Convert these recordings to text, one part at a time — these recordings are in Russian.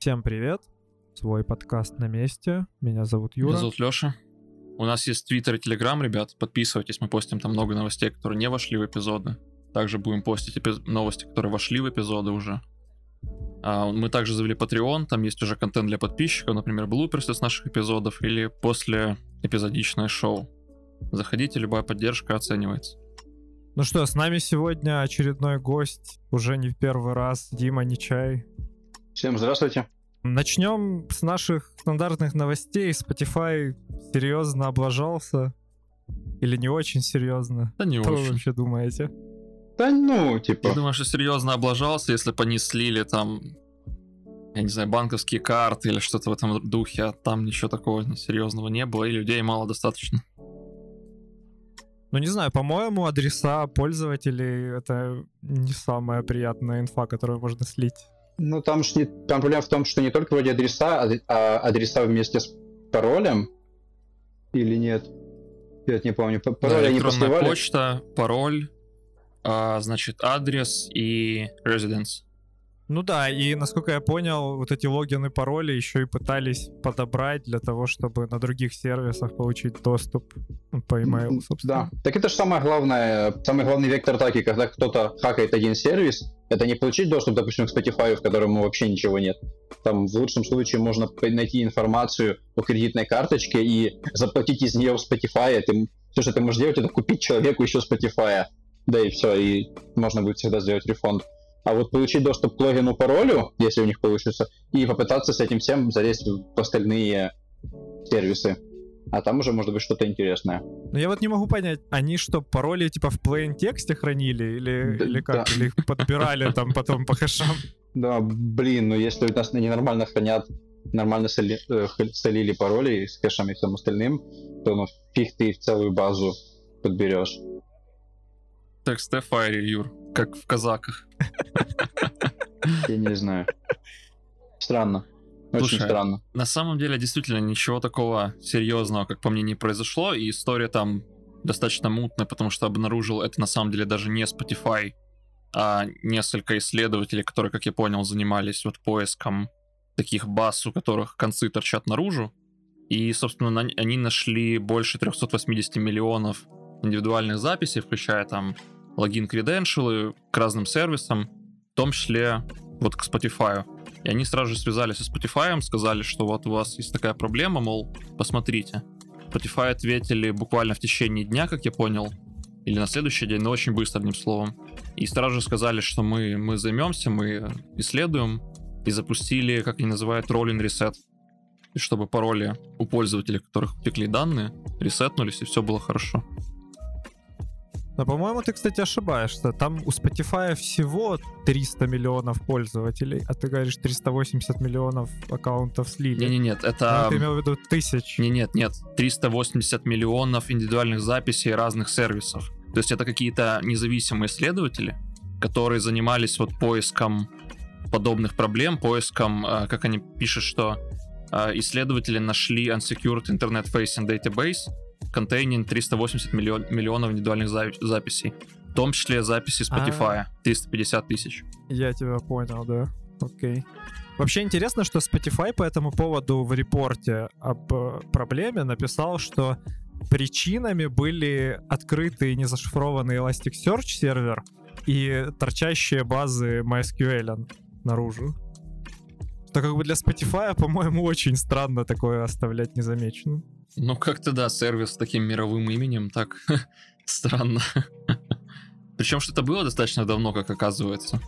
Всем привет! Свой подкаст на месте. Меня зовут Юра. Меня зовут Леша. У нас есть Твиттер и Телеграм, ребят. Подписывайтесь, мы постим там много новостей, которые не вошли в эпизоды. Также будем постить эпиз- новости, которые вошли в эпизоды уже. А, мы также завели Patreon, там есть уже контент для подписчиков, например, блуперсы с наших эпизодов или после эпизодичное шоу. Заходите, любая поддержка оценивается. Ну что, с нами сегодня очередной гость, уже не в первый раз, Дима Нечай. Всем здравствуйте. Начнем с наших стандартных новостей. Spotify серьезно облажался. Или не очень серьезно? Да не Что вы очень. вообще думаете? Да ну, типа, Я думаю, что серьезно облажался, если бы они слили там, я не знаю, банковские карты или что-то в этом духе, а там ничего такого серьезного не было, и людей мало достаточно. Ну не знаю, по-моему, адреса пользователей это не самая приятная инфа, которую можно слить. Ну там ж не, там проблема в том, что не только вроде адреса, а, а адреса вместе с паролем или нет? Я не помню. П- Да, Пароль они посливали. почта, пароль, а, значит, адрес и residence. Ну да, и насколько я понял, вот эти логины, пароли еще и пытались подобрать для того, чтобы на других сервисах получить доступ ну, по email, собственно. Да. Так это же самое главное, самый главный вектор атаки, когда кто-то хакает один сервис, это не получить доступ, допустим, к Spotify, в котором вообще ничего нет. Там в лучшем случае можно найти информацию о кредитной карточке и заплатить из нее в Spotify. Ты, все, что ты можешь делать, это купить человеку еще Spotify. Да и все, и можно будет всегда сделать рефонд. А вот получить доступ к логину, паролю, если у них получится, и попытаться с этим всем залезть в остальные сервисы. А там уже может быть что-то интересное. Но я вот не могу понять, они что, пароли типа в plain тексте хранили или, Да- или как? да. Или их подбирали там потом по хэшам? Да, блин, ну если у нас они нормально хранят, нормально соли, э, солили пароли с кэшем и всем остальным, то ну фиг ты целую базу подберешь. Текст файре, Юр, как в казаках. Я не знаю. Странно. Очень Слушай, странно. На самом деле, действительно, ничего такого серьезного, как по мне, не произошло, и история там достаточно мутная, потому что обнаружил это на самом деле даже не Spotify, а несколько исследователей, которые, как я понял, занимались вот поиском таких баз, у которых концы торчат наружу. И, собственно, они нашли больше 380 миллионов индивидуальных записей, включая там логин креденшалы к разным сервисам, в том числе вот к Spotify. И они сразу же связались со Spotify, сказали, что вот у вас есть такая проблема, мол, посмотрите. Spotify ответили буквально в течение дня, как я понял, или на следующий день, но очень быстро, одним словом. И сразу же сказали, что мы, мы займемся, мы исследуем, и запустили, как они называют, rolling reset. И чтобы пароли у пользователей, которых утекли данные, ресетнулись, и все было хорошо. Но, по-моему, ты, кстати, ошибаешься. Там у Spotify всего 300 миллионов пользователей, а ты говоришь 380 миллионов аккаунтов слили. Не-не-нет, Ну, это... ты имел в виду тысяч. Не, нет, нет. 380 миллионов индивидуальных записей разных сервисов. То есть это какие-то независимые исследователи, которые занимались вот поиском подобных проблем, поиском, э, как они пишут, что э, исследователи нашли unsecured internet facing database, containing 380 миллион, миллионов индивидуальных за- записей. В том числе записи Spotify, 350 тысяч. Я тебя понял, да. Окей. Вообще интересно, что Spotify по этому поводу в репорте об э, проблеме написал, что причинами были открытый незашифрованный Elasticsearch сервер и торчащие базы MySQL наружу. Что как бы для Spotify, по-моему, очень странно такое оставлять незамеченным. Ну, как-то да, сервис с таким мировым именем, так странно. Причем, что это было достаточно давно, как оказывается.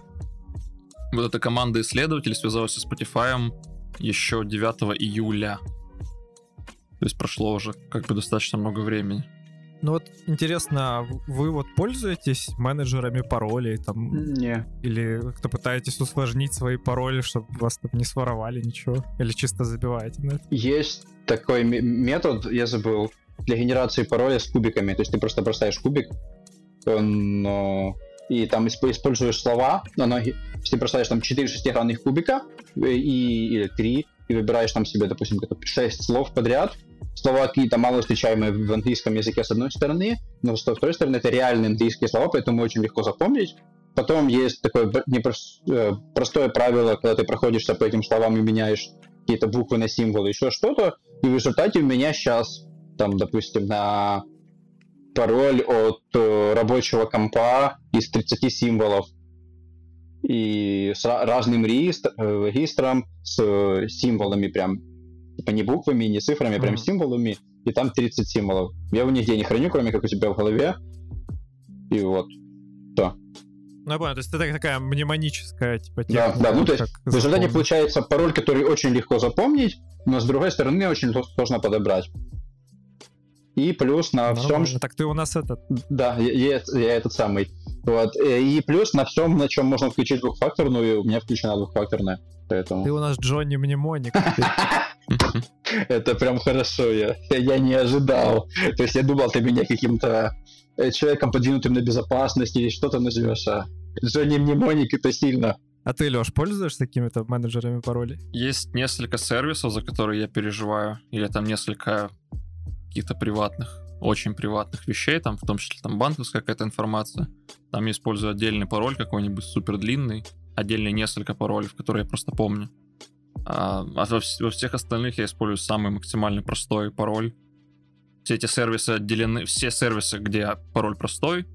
Вот эта команда исследователей связалась со Spotify еще 9 июля. То есть прошло уже как бы достаточно много времени. Ну вот интересно, вы вот пользуетесь менеджерами паролей там Не. Или как-то пытаетесь усложнить свои пароли, чтобы вас там не своровали ничего? Или чисто забиваете на это? Есть такой метод, я забыл, для генерации пароля с кубиками. То есть ты просто бросаешь кубик, он, э, и там исп- используешь слова, оно, ты бросаешь там 4 шестигранных кубика э, и, или 3, и выбираешь там себе, допустим, 6 слов подряд. Слова какие-то мало встречаемые в английском языке с одной стороны, но с второй стороны это реальные английские слова, поэтому очень легко запомнить. потом есть такое непрост, простое правило, когда ты проходишься по этим словам и меняешь какие-то буквы на символы, еще что-то, и в результате у меня сейчас, там, допустим, на пароль от э, рабочего компа из 30 символов и с разным э, регистром, с э, символами прям, типа не буквами, не цифрами, mm-hmm. прям символами, и там 30 символов. Я его нигде не храню, кроме как у тебя в голове. И вот. То. Ну, я понял, то есть это такая мнемоническая, типа, техника. Да, да, ну, то есть в результате получается пароль, который очень легко запомнить, но с другой стороны очень сложно подобрать. И плюс на Нормально. всем... Так ты у нас этот... Да, я, я, я этот самый. Вот. Э, и плюс на всем, на чем можно включить двухфакторную, у меня включена двухфакторная. Поэтому... Ты у нас Джонни Мнемоник. Это прям хорошо, я, я не ожидал. То есть я думал, ты меня каким-то э, человеком, подвинутым на безопасность или что-то назовешь, а Джонни Мнемоник это сильно. А ты, Леш, пользуешься какими-то менеджерами паролей? Есть несколько сервисов, за которые я переживаю, или там несколько каких-то приватных, очень приватных вещей, там в том числе там банковская какая-то информация. Там я использую отдельный пароль какой-нибудь супер длинный, отдельные несколько паролей, которые я просто помню. А, а во, во всех остальных я использую самый максимально простой пароль. Все эти сервисы отделены, все сервисы, где пароль простой,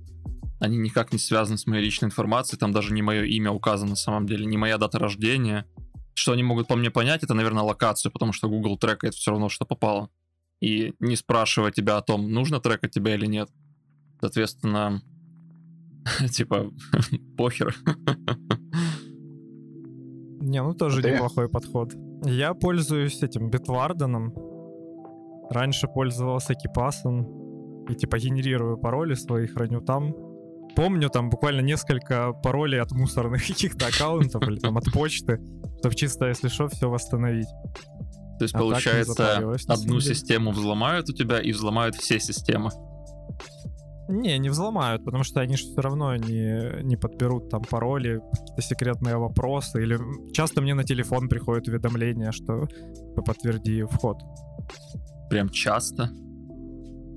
они никак не связаны с моей личной информацией, там даже не мое имя указано на самом деле, не моя дата рождения. Что они могут по мне понять, это, наверное, локацию, потому что Google трекает все равно, что попало и не спрашивая тебя о том, нужно трекать тебя или нет. Соответственно, типа, похер. Не, ну тоже Ты? неплохой подход. Я пользуюсь этим битварденом. Раньше пользовался Кипасом. И типа генерирую пароли свои, храню там. Помню там буквально несколько паролей от мусорных каких-то аккаунтов или там от почты, чтобы чисто, если что, все восстановить. То есть, а получается, одну систему взломают у тебя и взломают все системы. Не, не взломают, потому что они все равно не, не подберут там пароли, какие-то секретные вопросы. Или часто мне на телефон приходит уведомление, что подтверди вход. Прям часто?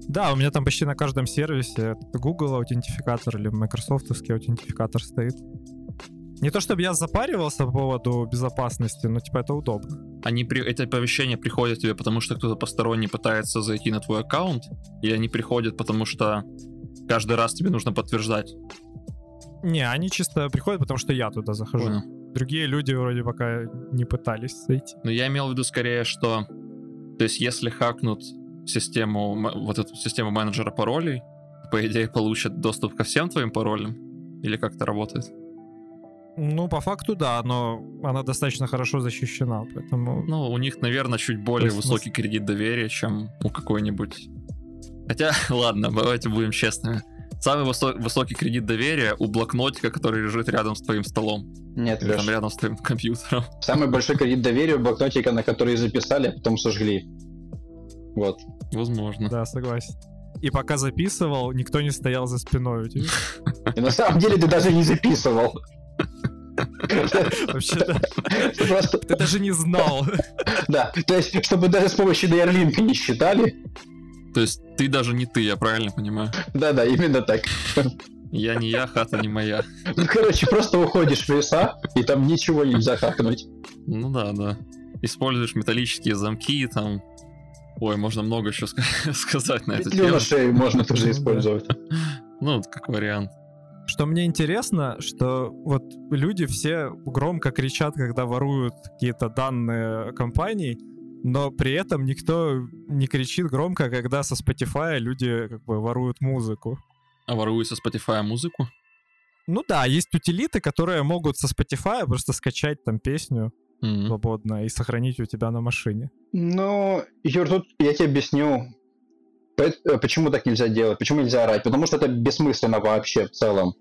Да, у меня там почти на каждом сервисе Google аутентификатор или Microsoft аутентификатор стоит. Не то чтобы я запаривался по поводу безопасности, но типа это удобно. Они при... Эти оповещения приходят тебе, потому что кто-то посторонний пытается зайти на твой аккаунт, и они приходят, потому что каждый раз тебе нужно подтверждать. Не, они чисто приходят, потому что я туда захожу. Понял. Другие люди вроде пока не пытались зайти. Но я имел в виду скорее, что... То есть если хакнут систему, вот эту систему менеджера паролей, по идее получат доступ ко всем твоим паролям? Или как это работает? Ну, по факту, да, но она достаточно хорошо защищена, поэтому... Ну, у них, наверное, чуть более есть, высокий мы... кредит доверия, чем у какой-нибудь... Хотя, ладно, давайте будем честными. Самый высо- высокий кредит доверия у блокнотика, который лежит рядом с твоим столом. Нет, там рядом с твоим компьютером. Самый большой кредит доверия у блокнотика, на который записали, а потом сожгли. Вот. Возможно. Да, согласен. И пока записывал, никто не стоял за спиной у тебя. И на самом деле ты даже не записывал. Вообще-то, ты даже не знал. Да, то есть, чтобы даже с помощью Дайрлинка не считали. То есть, ты даже не ты, я правильно понимаю? Да-да, именно так. Я не я, хата не моя. Ну, короче, просто уходишь в леса, и там ничего нельзя хакнуть. Ну да, да. Используешь металлические замки, там... Ой, можно много еще сказать на эту тему. на шею можно тоже использовать. Ну, как вариант. Что мне интересно, что вот люди все громко кричат, когда воруют какие-то данные компаний, но при этом никто не кричит громко, когда со Spotify люди как бы воруют музыку. А воруют со Spotify музыку? Ну да, есть утилиты, которые могут со Spotify просто скачать там песню mm-hmm. свободно и сохранить у тебя на машине. Ну, Юр, тут я тебе объясню. Э, почему так нельзя делать? Почему нельзя орать? Потому что это бессмысленно вообще в целом.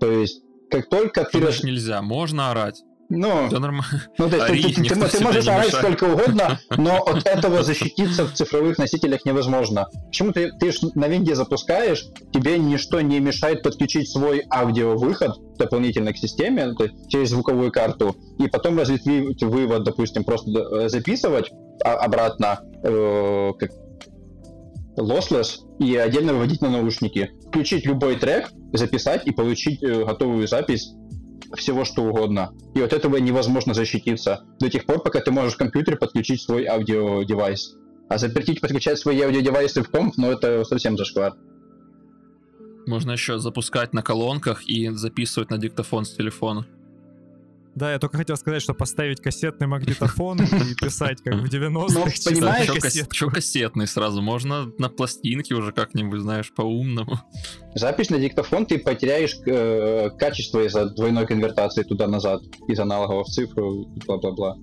То есть, как только ты... Конечно, нельзя, можно орать. Ну, да нормально. Ну, то есть, Ори, ты, ты, ты, ты можешь орать сколько угодно, но от этого защититься в цифровых носителях невозможно. Почему ты, ты на винде запускаешь, тебе ничто не мешает подключить свой аудиовыход дополнительно к системе, то есть через звуковую карту, и потом разветвить вывод, допустим, просто э, записывать а, обратно, э, как lossless и отдельно выводить на наушники. включить любой трек, записать и получить э, готовую запись всего что угодно. И от этого невозможно защититься до тех пор, пока ты можешь в компьютере подключить свой аудиодевайс. А запретить подключать свои аудиодевайсы в комп, ну это совсем зашквар. Можно еще запускать на колонках и записывать на диктофон с телефона. Да, я только хотел сказать, что поставить кассетный магнитофон и писать как в 90-х. Ну, понимаешь, что кассетный сразу? Можно на пластинке уже как-нибудь, знаешь, по-умному. Запись на диктофон ты потеряешь э, качество из-за двойной конвертации туда-назад, из аналогов в цифру, бла-бла-бла.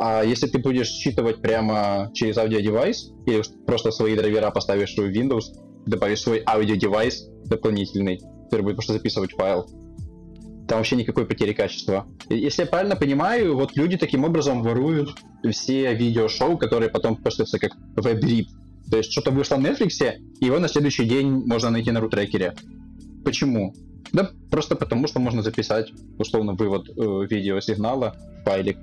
А если ты будешь считывать прямо через аудиодевайс, или просто свои драйвера поставишь в Windows, добавишь свой аудиодевайс дополнительный, который будет просто записывать файл, там вообще никакой потери качества. Если я правильно понимаю, вот люди таким образом воруют все видеошоу, которые потом постятся как web-rip. То есть что-то вышло на Netflix, и его на следующий день можно найти на рутрекере. Почему? Да просто потому, что можно записать, условно, вывод э, видеосигнала в файлик.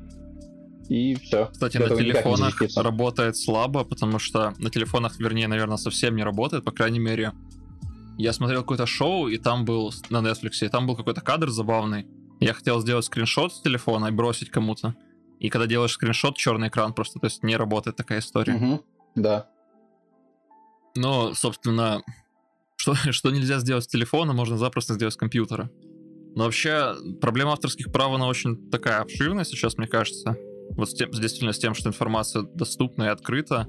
И все. Кстати, на телефонах работает слабо, потому что на телефонах, вернее, наверное, совсем не работает, по крайней мере, я смотрел какое-то шоу, и там был на Netflix, и там был какой-то кадр забавный. Я хотел сделать скриншот с телефона и бросить кому-то. И когда делаешь скриншот, черный экран просто, то есть не работает такая история. Угу, да. Но, собственно, что, что нельзя сделать с телефона, можно запросто сделать с компьютера. Но вообще, проблема авторских прав, она очень такая обширная сейчас, мне кажется. Вот с тем, действительно с тем, что информация доступна и открыта.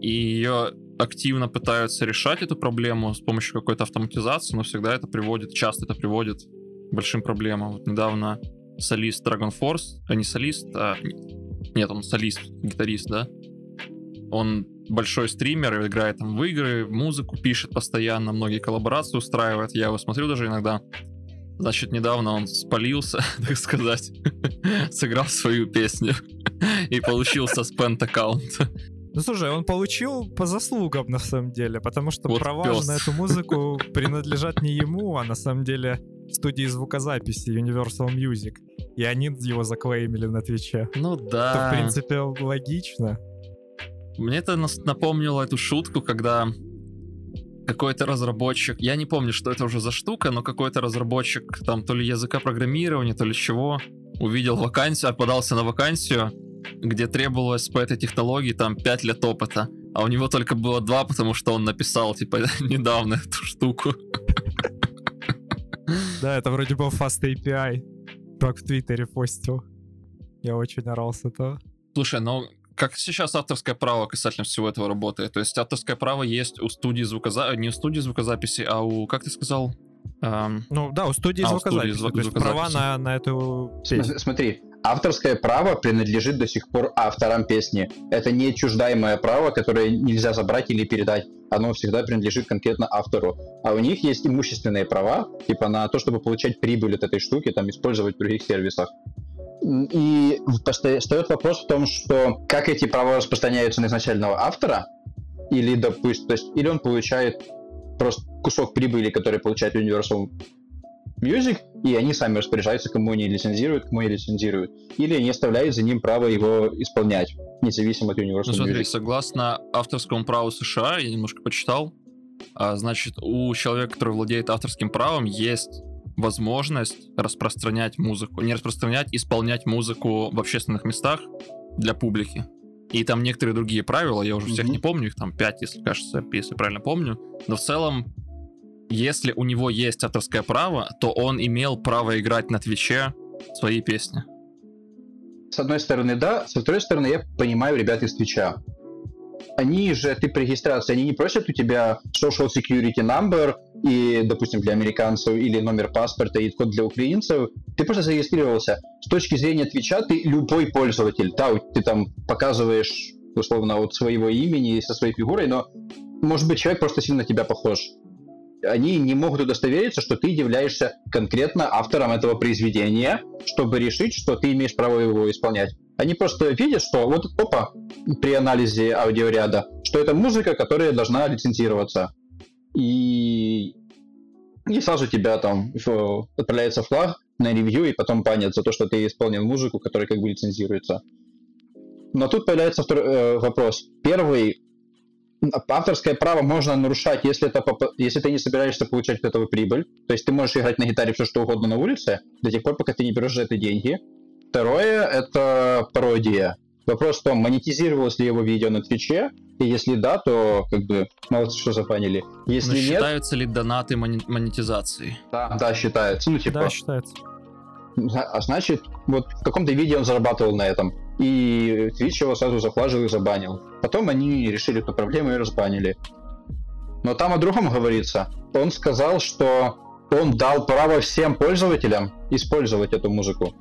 И ее активно пытаются решать эту проблему с помощью какой-то автоматизации, но всегда это приводит, часто это приводит к большим проблемам. Вот недавно солист Dragon Force, а не солист, а... Нет, он солист, гитарист, да? Он большой стример, играет там в игры, музыку пишет постоянно, многие коллаборации устраивает. Я его смотрю даже иногда. Значит, недавно он спалился, так сказать, сыграл свою песню и получил саспенд аккаунт. Ну слушай, он получил по заслугам на самом деле, потому что вот права пес. на эту музыку принадлежат не ему, а на самом деле студии звукозаписи Universal Music. И они его заклеймили на Твиче. Ну да. Что, в принципе, логично. Мне это напомнило эту шутку, когда какой-то разработчик, я не помню, что это уже за штука, но какой-то разработчик там то ли языка программирования, то ли чего, увидел вакансию, подался на вакансию, где требовалось по этой технологии там 5 лет опыта, а у него только было 2, потому что он написал, типа, недавно эту штуку. Да, это вроде был Fast API. Как в Твиттере постил. Я очень орал с этого. Слушай, ну как сейчас авторское право касательно всего этого работает? То есть авторское право есть у студии звукозаписи, не у студии звукозаписи, а у, как ты сказал? Эм, Ну да, у студии А, у звукозаписи. студии звук- То есть права звукозаписи. на, на эту См- Смотри, авторское право принадлежит до сих пор авторам песни. Это не чуждаемое право, которое нельзя забрать или передать. Оно всегда принадлежит конкретно автору. А у них есть имущественные права, типа на то, чтобы получать прибыль от этой штуки, там использовать в других сервисах. И встает вопрос в том, что как эти права распространяются на изначального автора, или, допустим, то есть, или он получает просто кусок прибыли, который получает Universal Music, и они сами распоряжаются, кому они лицензируют, кому не лицензируют. Или они оставляют за ним право его исполнять, независимо от Universal Ну смотри, Music. согласно авторскому праву США, я немножко почитал, а, значит, у человека, который владеет авторским правом, есть возможность распространять музыку, не распространять, исполнять музыку в общественных местах для публики. И там некоторые другие правила, я уже всех Мгм. не помню, их там 5, если кажется, если правильно помню. Но в целом, если у него есть авторское право, то он имел право играть на Твиче свои песни. С одной стороны, да, с другой стороны, я понимаю ребят из Твича. Они же, ты при регистрации, они не просят у тебя social security number и, допустим, для американцев или номер паспорта и код для украинцев. Ты просто зарегистрировался. С точки зрения Твича ты любой пользователь. Да, ты там показываешь, условно, от своего имени со своей фигурой, но может быть человек просто сильно тебя похож. Они не могут удостовериться, что ты являешься конкретно автором этого произведения, чтобы решить, что ты имеешь право его исполнять. Они просто видят, что вот, опа, при анализе аудиоряда, что это музыка, которая должна лицензироваться. И, и сразу тебя там отправляется флаг на ревью, и потом банят за то, что ты исполнил музыку, которая как бы лицензируется. Но тут появляется второй э, вопрос. Первый, авторское право можно нарушать, если, это, если ты не собираешься получать от этого прибыль. То есть ты можешь играть на гитаре все что угодно на улице, до тех пор, пока ты не берешь за это деньги. Второе — это пародия. Вопрос в том, монетизировалось ли его видео на Твиче, и если да, то как бы молодцы, что запанили. Если Но нет... считаются ли донаты монетизацией? Да, да, считается. Ну, типа... Да, считается. А значит, вот в каком-то видео он зарабатывал на этом. И Twitch его сразу зафлажил и забанил. Потом они решили эту проблему и разбанили. Но там о другом говорится. Он сказал, что он дал право всем пользователям использовать эту музыку.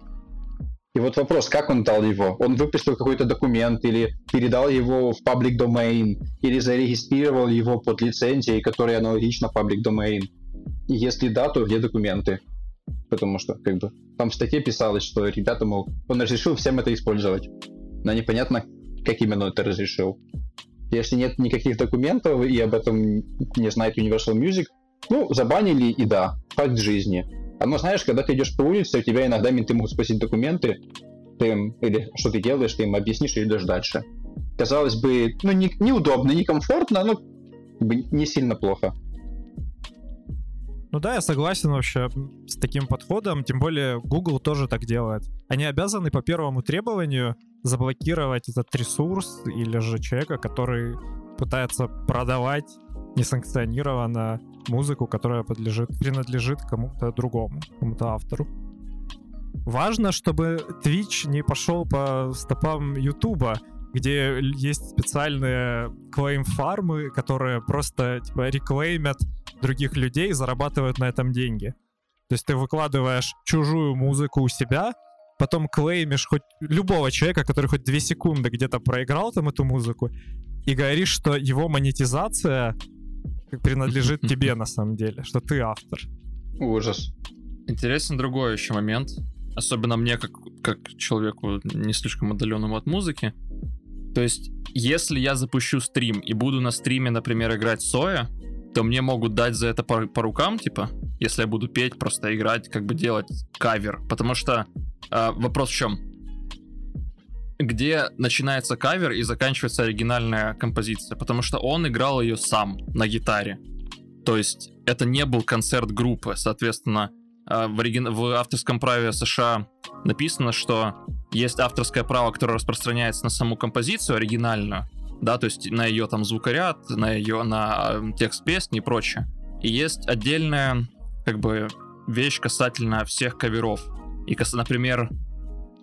И вот вопрос, как он дал его? Он выпустил какой-то документ или передал его в public domain, или зарегистрировал его под лицензией, которая аналогична public domain? И если да, то где документы? Потому что, как бы, там в статье писалось, что ребята, мол, он разрешил всем это использовать. Но непонятно, как именно это разрешил. Если нет никаких документов и об этом не знает Universal Music, ну, забанили и да, факт жизни. Оно, знаешь, когда ты идешь по улице, у тебя иногда менты могут спросить документы, ты им, или что ты делаешь, ты им объяснишь и идешь дальше. Казалось бы, ну, не, неудобно, некомфортно, но не сильно плохо. Ну да, я согласен вообще с таким подходом, тем более Google тоже так делает. Они обязаны по первому требованию заблокировать этот ресурс или же человека, который пытается продавать несанкционированно музыку, которая подлежит, принадлежит кому-то другому, кому-то автору. Важно, чтобы Twitch не пошел по стопам YouTube, где есть специальные клейм-фармы, которые просто типа реклеймят других людей, зарабатывают на этом деньги. То есть ты выкладываешь чужую музыку у себя, потом клеймишь хоть любого человека, который хоть две секунды где-то проиграл там эту музыку, и говоришь, что его монетизация принадлежит тебе на самом деле, что ты автор. Ужас. Интересен другой еще момент, особенно мне, как, как человеку не слишком отдаленному от музыки. То есть, если я запущу стрим и буду на стриме, например, играть Соя, то мне могут дать за это по, по рукам, типа, если я буду петь, просто играть, как бы делать кавер. Потому что э, вопрос в чем? Где начинается кавер и заканчивается оригинальная композиция? Потому что он играл ее сам на гитаре. То есть это не был концерт группы, соответственно, э, в, оригин... в авторском праве США написано, что есть авторское право, которое распространяется на саму композицию оригинальную, да, то есть на ее там звукоряд, на ее, на э, текст песни и прочее. И есть отдельная, как бы, вещь касательно всех каверов. И, например,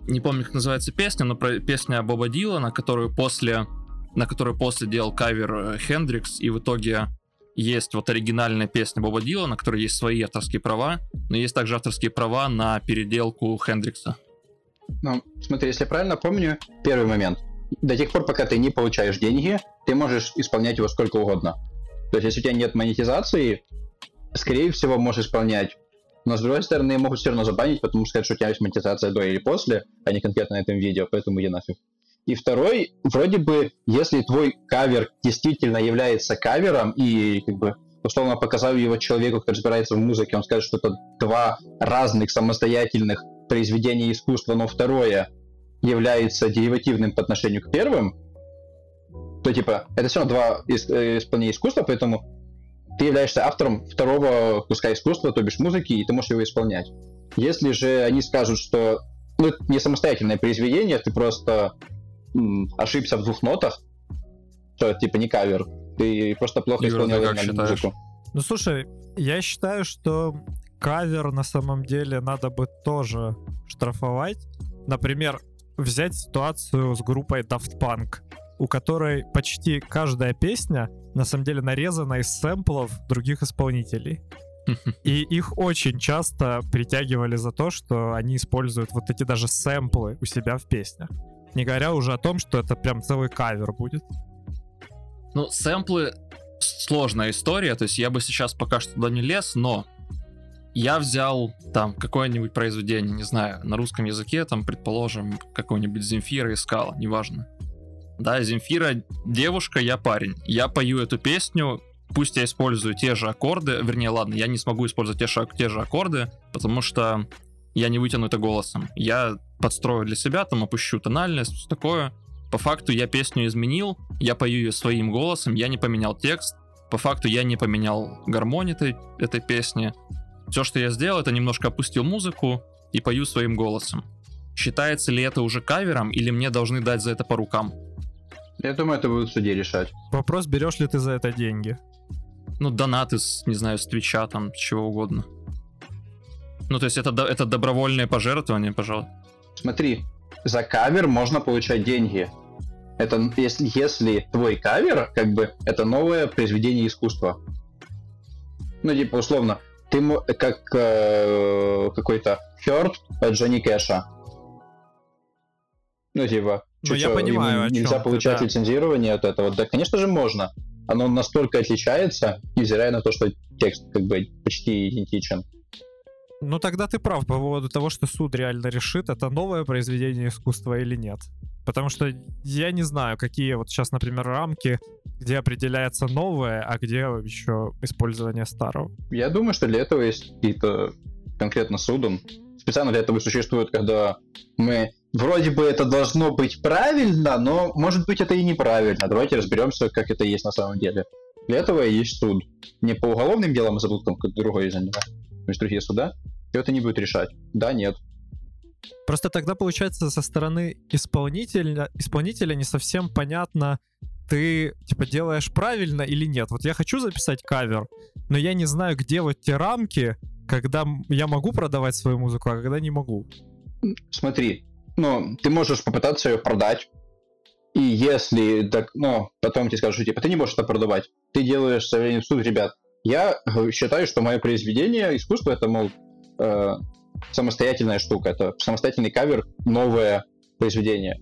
не помню, как называется песня, но про песня Боба Дилана, которую после, на которую после делал кавер э, Хендрикс, и в итоге есть вот оригинальная песня Боба Дилана, на которой есть свои авторские права, но есть также авторские права на переделку Хендрикса. Ну, смотри, если я правильно помню, первый момент — до тех пор, пока ты не получаешь деньги, ты можешь исполнять его сколько угодно. То есть, если у тебя нет монетизации, скорее всего, можешь исполнять. Но, с другой стороны, могут все равно забанить, потому что сказать, что у тебя есть монетизация до или после, а не конкретно на этом видео, поэтому я нафиг. И второй, вроде бы, если твой кавер действительно является кавером, и как бы условно показав его человеку, кто разбирается в музыке, он скажет, что это два разных самостоятельных произведения искусства, но второе является деривативным по отношению к первым, то типа это все равно два э, исполнения искусства, поэтому ты являешься автором второго куска искусства, то бишь музыки, и ты можешь его исполнять. Если же они скажут, что ну, это не самостоятельное произведение, ты просто м, ошибся в двух нотах, то это типа не кавер, ты просто плохо Юра, исполнял оригинальную музыку. Ну слушай, я считаю, что кавер на самом деле надо бы тоже штрафовать. Например, взять ситуацию с группой Daft Punk, у которой почти каждая песня на самом деле нарезана из сэмплов других исполнителей. И их очень часто притягивали за то, что они используют вот эти даже сэмплы у себя в песнях. Не говоря уже о том, что это прям целый кавер будет. Ну, сэмплы сложная история, то есть я бы сейчас пока что туда не лез, но я взял там какое-нибудь произведение, не знаю, на русском языке, там, предположим, какого-нибудь Земфира искала, неважно. Да, Земфира девушка, я парень. Я пою эту песню, пусть я использую те же аккорды, вернее, ладно, я не смогу использовать те же, те же аккорды, потому что я не вытяну это голосом. Я подстрою для себя, там опущу тональность, все такое, По факту я песню изменил, я пою ее своим голосом, я не поменял текст. По факту я не поменял гармонию этой, этой песни. Все, что я сделал, это немножко опустил музыку и пою своим голосом. Считается ли это уже кавером, или мне должны дать за это по рукам? Я думаю, это будет в суде решать. Вопрос, берешь ли ты за это деньги? Ну, донаты, с, не знаю, с Твича, там, чего угодно. Ну, то есть это, это добровольное пожертвование, пожалуй. Смотри, за кавер можно получать деньги. Это если, если твой кавер, как бы, это новое произведение искусства. Ну, типа, условно, ты как э, какой-то от Джонни Кэша. Ну, типа, Ну, я понимаю, ему нельзя получать да. лицензирование от этого. Да, конечно же, можно. Оно настолько отличается, невзирая на то, что текст как бы почти идентичен. Ну тогда ты прав по поводу того, что суд реально решит, это новое произведение искусства или нет. Потому что я не знаю, какие вот сейчас, например, рамки, где определяется новое, а где еще использование старого. Я думаю, что для этого есть какие-то конкретно судом. Специально для этого существует, когда мы вроде бы это должно быть правильно, но может быть это и неправильно. Давайте разберемся, как это есть на самом деле. Для этого и есть суд. Не по уголовным делам, а забыл там как другое занимать. То есть другие суда. И это не будет решать. Да, нет. Просто тогда получается со стороны исполнителя, исполнителя не совсем понятно, ты типа делаешь правильно или нет. Вот я хочу записать кавер, но я не знаю, где вот те рамки, когда я могу продавать свою музыку, а когда не могу. Смотри, ну, ты можешь попытаться ее продать. И если, так, ну, потом тебе скажут, типа, ты не можешь это продавать. Ты делаешь в суд, ребят. Я э, считаю, что мое произведение искусства это, мол, э, самостоятельная штука. Это самостоятельный кавер, новое произведение.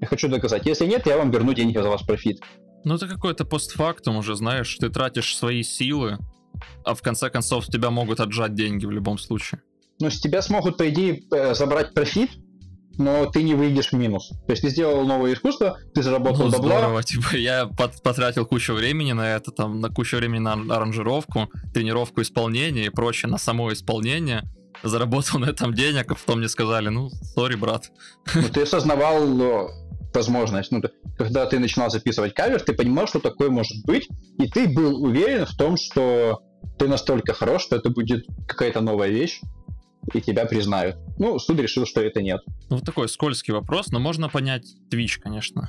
Я хочу доказать. Если нет, я вам верну деньги за ваш профит. Ну, это какой-то постфактум уже, знаешь, ты тратишь свои силы, а в конце концов тебя могут отжать деньги в любом случае. Но с тебя смогут, по идее, э, забрать профит, но ты не выйдешь в минус. То есть ты сделал новое искусство, ты заработал Ну, бабла, здорово, типа, я пот- потратил кучу времени на это, там, на кучу времени на аранжировку, тренировку исполнения и прочее, на само исполнение, заработал на этом денег, а потом мне сказали, ну, сори, брат. Ну, ты осознавал э, возможность. Ну, когда ты начинал записывать кавер, ты понимал, что такое может быть, и ты был уверен в том, что ты настолько хорош, что это будет какая-то новая вещь, и тебя признают. Ну, суд решил, что это нет. Ну, вот такой скользкий вопрос, но можно понять Twitch, конечно.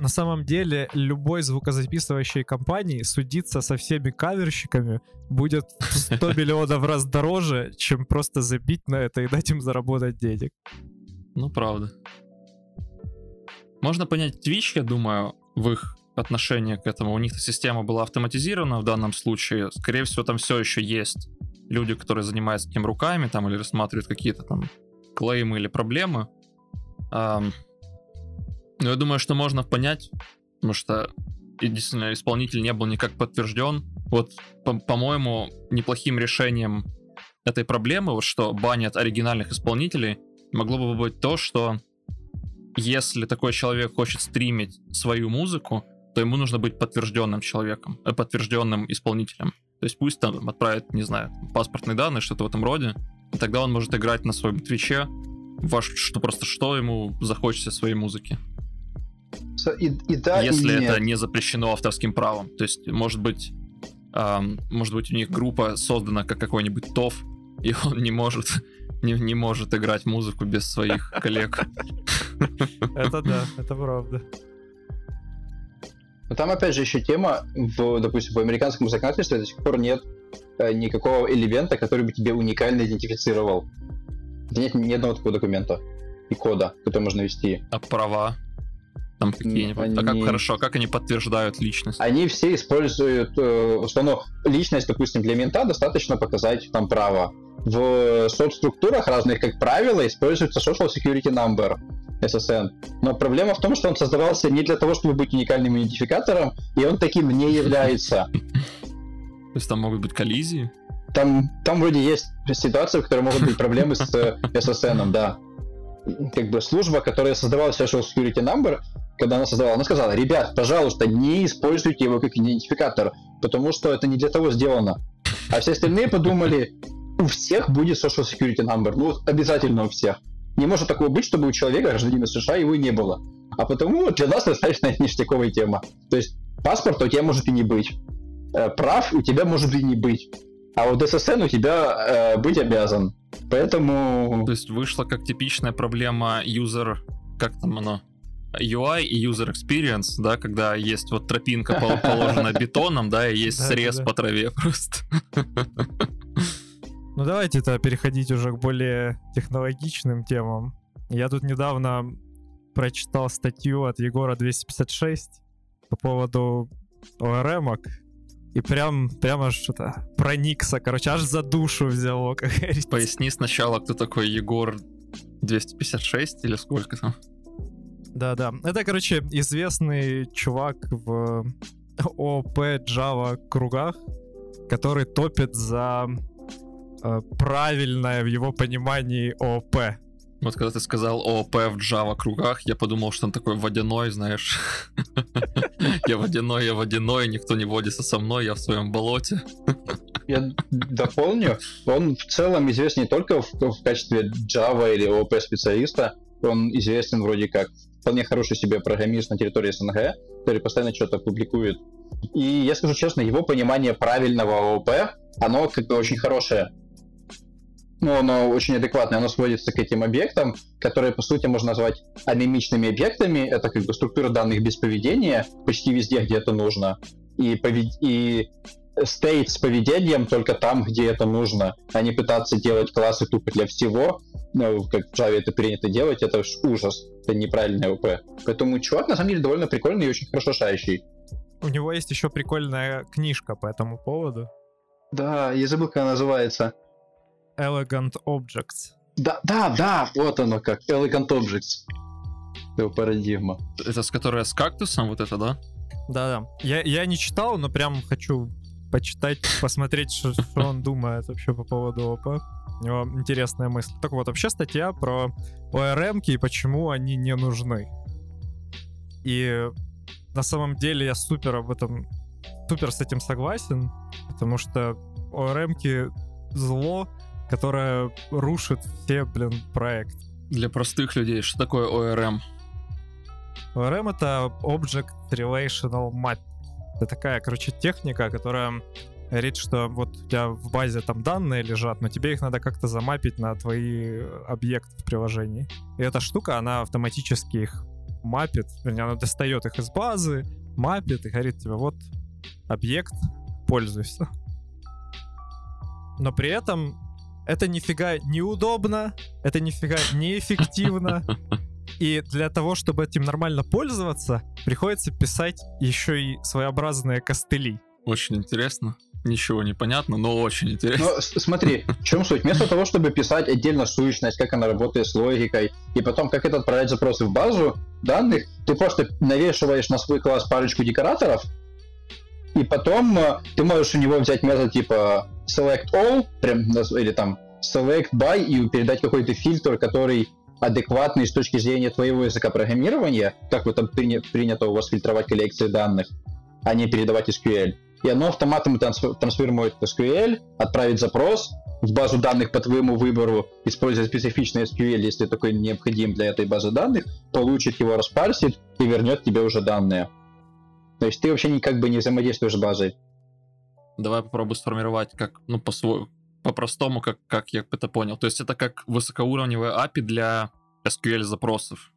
На самом деле, любой звукозаписывающей компании судиться со всеми каверщиками будет в 100 миллионов раз дороже, чем просто забить на это и дать им заработать денег. Ну, правда. Можно понять Twitch, я думаю, в их отношении к этому. У них система была автоматизирована в данном случае. Скорее всего, там все еще есть люди, которые занимаются этим руками там или рассматривают какие-то там клеймы или проблемы. Но я думаю, что можно понять, потому что действительно исполнитель не был никак подтвержден. Вот, по- по-моему, неплохим решением этой проблемы, вот что банят оригинальных исполнителей, могло бы быть то, что если такой человек хочет стримить свою музыку, то ему нужно быть подтвержденным человеком, э, подтвержденным исполнителем. То есть пусть там отправит, не знаю, паспортные данные, что-то в этом роде, и тогда он может играть на своем твиче, во ш- что просто что ему захочется своей музыки. И, и да, и если нет. это не запрещено авторским правом. То есть, может быть, ам, может быть, у них группа создана как какой-нибудь ТОВ, и он не может не, не может играть музыку без своих коллег. Это да, это правда. Но там, опять же, еще тема, в, допустим, в американском законодательстве до сих пор нет э, никакого элемента, который бы тебе уникально идентифицировал. Нет ни одного такого документа и кода, который можно ввести. А права? Там какие-нибудь. А как они- хорошо, как они подтверждают личность? Они все используют, э, что ну, личность, допустим, для мента достаточно показать там право. В соцструктурах разных, как правило, используется Social Security Number, SSN. Но проблема в том, что он создавался не для того, чтобы быть уникальным идентификатором, и он таким не является. То есть там могут быть коллизии? Там, там вроде есть ситуации, в которой могут быть проблемы с э, SSN, да. Как бы служба, которая создавала Social Security Number, когда она создавала, она сказала, ребят, пожалуйста, не используйте его как идентификатор, потому что это не для того сделано. А все остальные подумали, у всех будет Social Security Number, ну обязательно у всех. Не может такого быть, чтобы у человека, гражданина США, его не было. А потому для нас достаточно ништяковая тема. То есть паспорт у тебя может и не быть. Э, прав у тебя может и не быть. А вот SSN у тебя э, быть обязан. Поэтому... То есть вышла как типичная проблема user... Как там оно? UI и user experience, да, когда есть вот тропинка положена бетоном, да, и есть срез по траве просто. Ну давайте-то переходить уже к более технологичным темам. Я тут недавно прочитал статью от Егора 256 по поводу ORM, и прям, прямо что-то проникся, короче, аж за душу взяло, как говорится. Поясни сначала, кто такой Егор 256 или сколько там? Да-да. Это, короче, известный чувак в ОП Java кругах, который топит за э, правильное в его понимании ОП. Вот когда ты сказал ОП в Java кругах, я подумал, что он такой водяной, знаешь. Я водяной, я водяной, никто не водится со мной, я в своем болоте. Я дополню, он в целом известен не только в, в качестве Java или ОП специалиста, он известен вроде как вполне хороший себе программист на территории СНГ, который постоянно что-то публикует. И я скажу честно, его понимание правильного ОП, оно как бы очень хорошее. Ну, оно очень адекватное, оно сводится к этим объектам, которые, по сути, можно назвать анемичными объектами. Это как бы структура данных без поведения почти везде, где это нужно. И, повед... и стейт с поведением только там, где это нужно, а не пытаться делать классы тупо для всего, ну, как в Java это принято делать, это ужас, это неправильный ОП. Поэтому чувак, на самом деле, довольно прикольный и очень хорошо шающий. У него есть еще прикольная книжка по этому поводу. Да, я забыл, как она называется. Elegant Objects. Да, да, да, вот оно как, Elegant Objects. Его парадигма. Это с которой с кактусом, вот это, да? Да-да. Я, я не читал, но прям хочу почитать, посмотреть, что, что он думает вообще по поводу ОП. У него интересная мысль. Так вот, вообще статья про ORM и почему они не нужны. И на самом деле я супер об этом, супер с этим согласен, потому что ORM зло, которое рушит все, блин, проект. Для простых людей, что такое ORM? ORM — это Object Relational Map. Это такая, короче, техника, которая говорит, что вот у тебя в базе там данные лежат, но тебе их надо как-то замапить на твои объекты в приложении. И эта штука, она автоматически их мапит, вернее, она достает их из базы, мапит и говорит тебе, вот объект, пользуйся. Но при этом это нифига неудобно, это нифига неэффективно. И для того, чтобы этим нормально пользоваться, приходится писать еще и своеобразные костыли. Очень интересно. Ничего не понятно, но очень интересно. Ну, смотри, в чем суть? Вместо того, чтобы писать отдельно сущность, как она работает с логикой, и потом как это отправлять запросы в базу данных, ты просто навешиваешь на свой класс парочку декораторов, и потом э, ты можешь у него взять метод типа select all, прям, или там select by, и передать какой-то фильтр, который адекватный с точки зрения твоего языка программирования, как вот там принято у вас фильтровать коллекции данных, а не передавать SQL. И оно автоматом трансформирует SQL, отправить запрос в базу данных по твоему выбору, используя специфичный SQL, если такой необходим для этой базы данных, получит его, распарсит и вернет тебе уже данные. То есть ты вообще никак бы не взаимодействуешь с базой. Давай попробую сформировать как, ну, по своему по-простому, как, как я это понял. То есть это как высокоуровневая API для SQL запросов.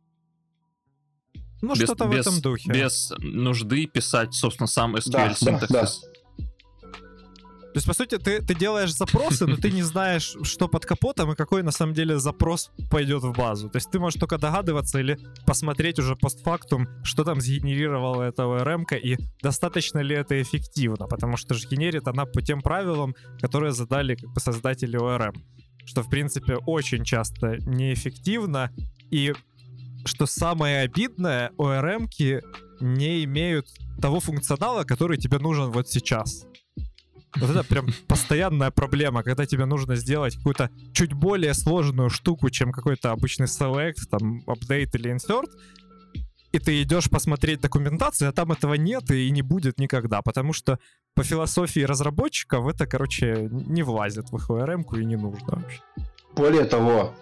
Ну, без, что-то без, в этом духе. Без нужды писать, собственно, сам SQL да, синтаксис. Да, да. То есть, по сути, ты, ты делаешь запросы, но ты не знаешь, что под капотом и какой на самом деле запрос пойдет в базу. То есть ты можешь только догадываться или посмотреть уже постфактум, что там сгенерировала эта ORM и достаточно ли это эффективно, потому что же генерит она по тем правилам, которые задали как бы создатели ORM. Что, в принципе, очень часто неэффективно. И что самое обидное, ORM не имеют того функционала, который тебе нужен вот сейчас. Вот это прям постоянная проблема, когда тебе нужно сделать какую-то чуть более сложную штуку, чем какой-то обычный select, там, update или insert, и ты идешь посмотреть документацию, а там этого нет и не будет никогда, потому что по философии разработчиков это, короче, не влазит в ORM и не нужно вообще. Более того,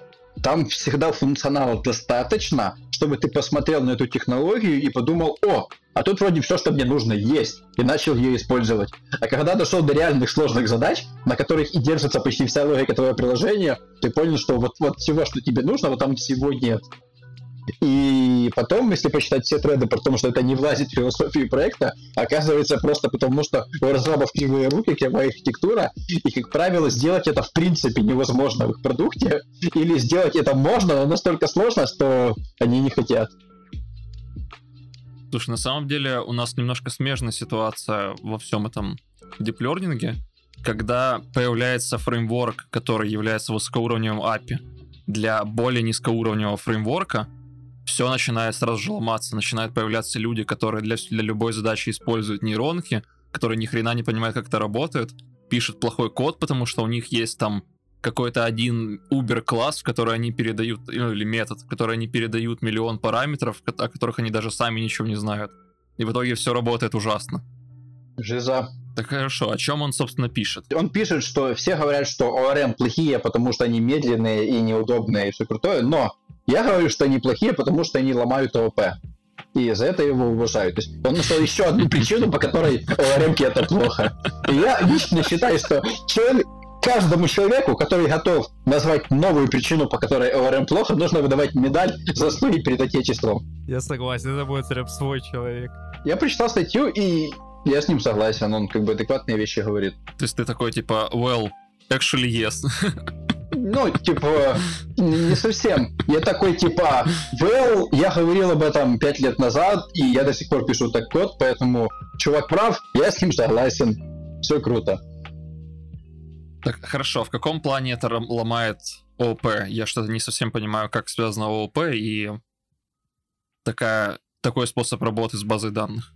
там всегда функционала достаточно, чтобы ты посмотрел на эту технологию и подумал, о, а тут вроде все, что мне нужно, есть, и начал ее использовать. А когда дошел до реальных сложных задач, на которых и держится почти вся логика твоего приложения, ты понял, что вот, вот всего, что тебе нужно, вот там всего нет. И потом, если посчитать все треды про то, что это не влазит в философию проекта, оказывается просто потому, что у разрабов кривые руки, кривая архитектура, и, как правило, сделать это в принципе невозможно в их продукте, или сделать это можно, но настолько сложно, что они не хотят. Слушай, на самом деле у нас немножко смежная ситуация во всем этом диплернинге, когда появляется фреймворк, который является высокоуровневым API для более низкоуровневого фреймворка, все начинает сразу же ломаться, начинают появляться люди, которые для, для любой задачи используют нейронки, которые ни хрена не понимают, как это работает, пишут плохой код, потому что у них есть там какой-то один Uber класс, в который они передают, ну, или метод, в который они передают миллион параметров, о которых они даже сами ничего не знают. И в итоге все работает ужасно. Жиза. Так хорошо, о чем он, собственно, пишет? Он пишет, что все говорят, что ORM плохие, потому что они медленные и неудобные и все крутое, но я говорю, что они плохие, потому что они ломают ОП. И за это его уважают. То есть он нашел еще одну причину, по которой ORM это плохо. И я лично считаю, что человек, каждому человеку, который готов назвать новую причину, по которой ОРМ плохо, нужно выдавать медаль за заслуги перед Отечеством. Я согласен, это будет прям свой человек. Я прочитал статью, и я с ним согласен, он как бы адекватные вещи говорит. То есть ты такой типа, well, actually yes. Ну, типа, не совсем. Я такой, типа, well, я говорил об этом пять лет назад, и я до сих пор пишу так код, поэтому чувак прав, я с ним согласен. Все круто. Так, хорошо, в каком плане это ломает ООП? Я что-то не совсем понимаю, как связано ООП и такая, такой способ работы с базой данных.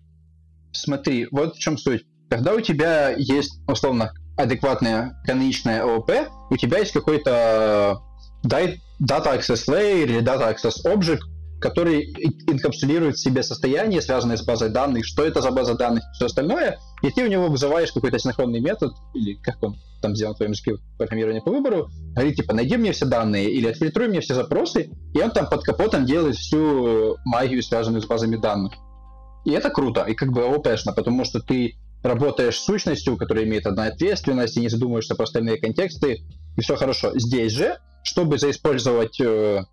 Смотри, вот в чем суть. Когда у тебя есть, условно, адекватная каноничная ООП, у тебя есть какой-то Data Access Layer или Data Access Object, который инкапсулирует в себе состояние, связанное с базой данных, что это за база данных, все остальное, и ты у него вызываешь какой-то синхронный метод, или как он там сделан в твоем языке программирования по выбору, говорит, типа, найди мне все данные, или отфильтруй мне все запросы, и он там под капотом делает всю магию, связанную с базами данных. И это круто, и как бы ОПшно, потому что ты работаешь с сущностью, которая имеет одна ответственность, и не задумываешься про остальные контексты, и все хорошо. Здесь же, чтобы заиспользовать э,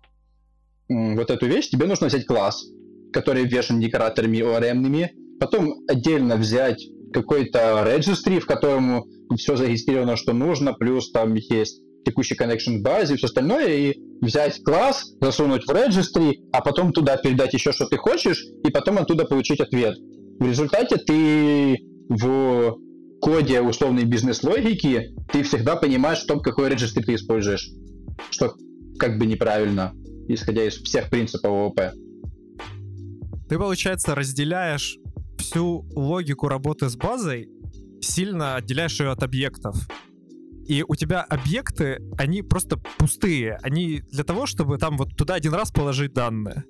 вот эту вещь, тебе нужно взять класс, который вешен декораторами ORM-ными, потом отдельно взять какой-то registry, в котором все зарегистрировано, что нужно, плюс там есть текущий connection базе и все остальное, и взять класс, засунуть в registry, а потом туда передать еще, что ты хочешь, и потом оттуда получить ответ. В результате ты в коде условной бизнес-логики ты всегда понимаешь, что какой registry ты используешь. Что как бы неправильно исходя из всех принципов ООП. Ты, получается, разделяешь всю логику работы с базой, сильно отделяешь ее от объектов. И у тебя объекты, они просто пустые. Они для того, чтобы там вот туда один раз положить данные.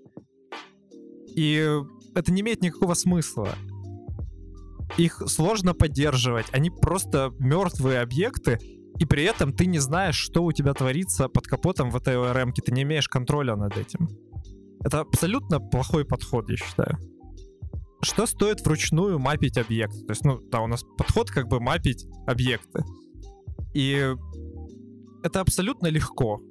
И это не имеет никакого смысла. Их сложно поддерживать. Они просто мертвые объекты, и при этом ты не знаешь, что у тебя творится под капотом в этой ORM, ты не имеешь контроля над этим. Это абсолютно плохой подход, я считаю. Что стоит вручную мапить объект? То есть, ну, да, у нас подход как бы мапить объекты. И это абсолютно легко.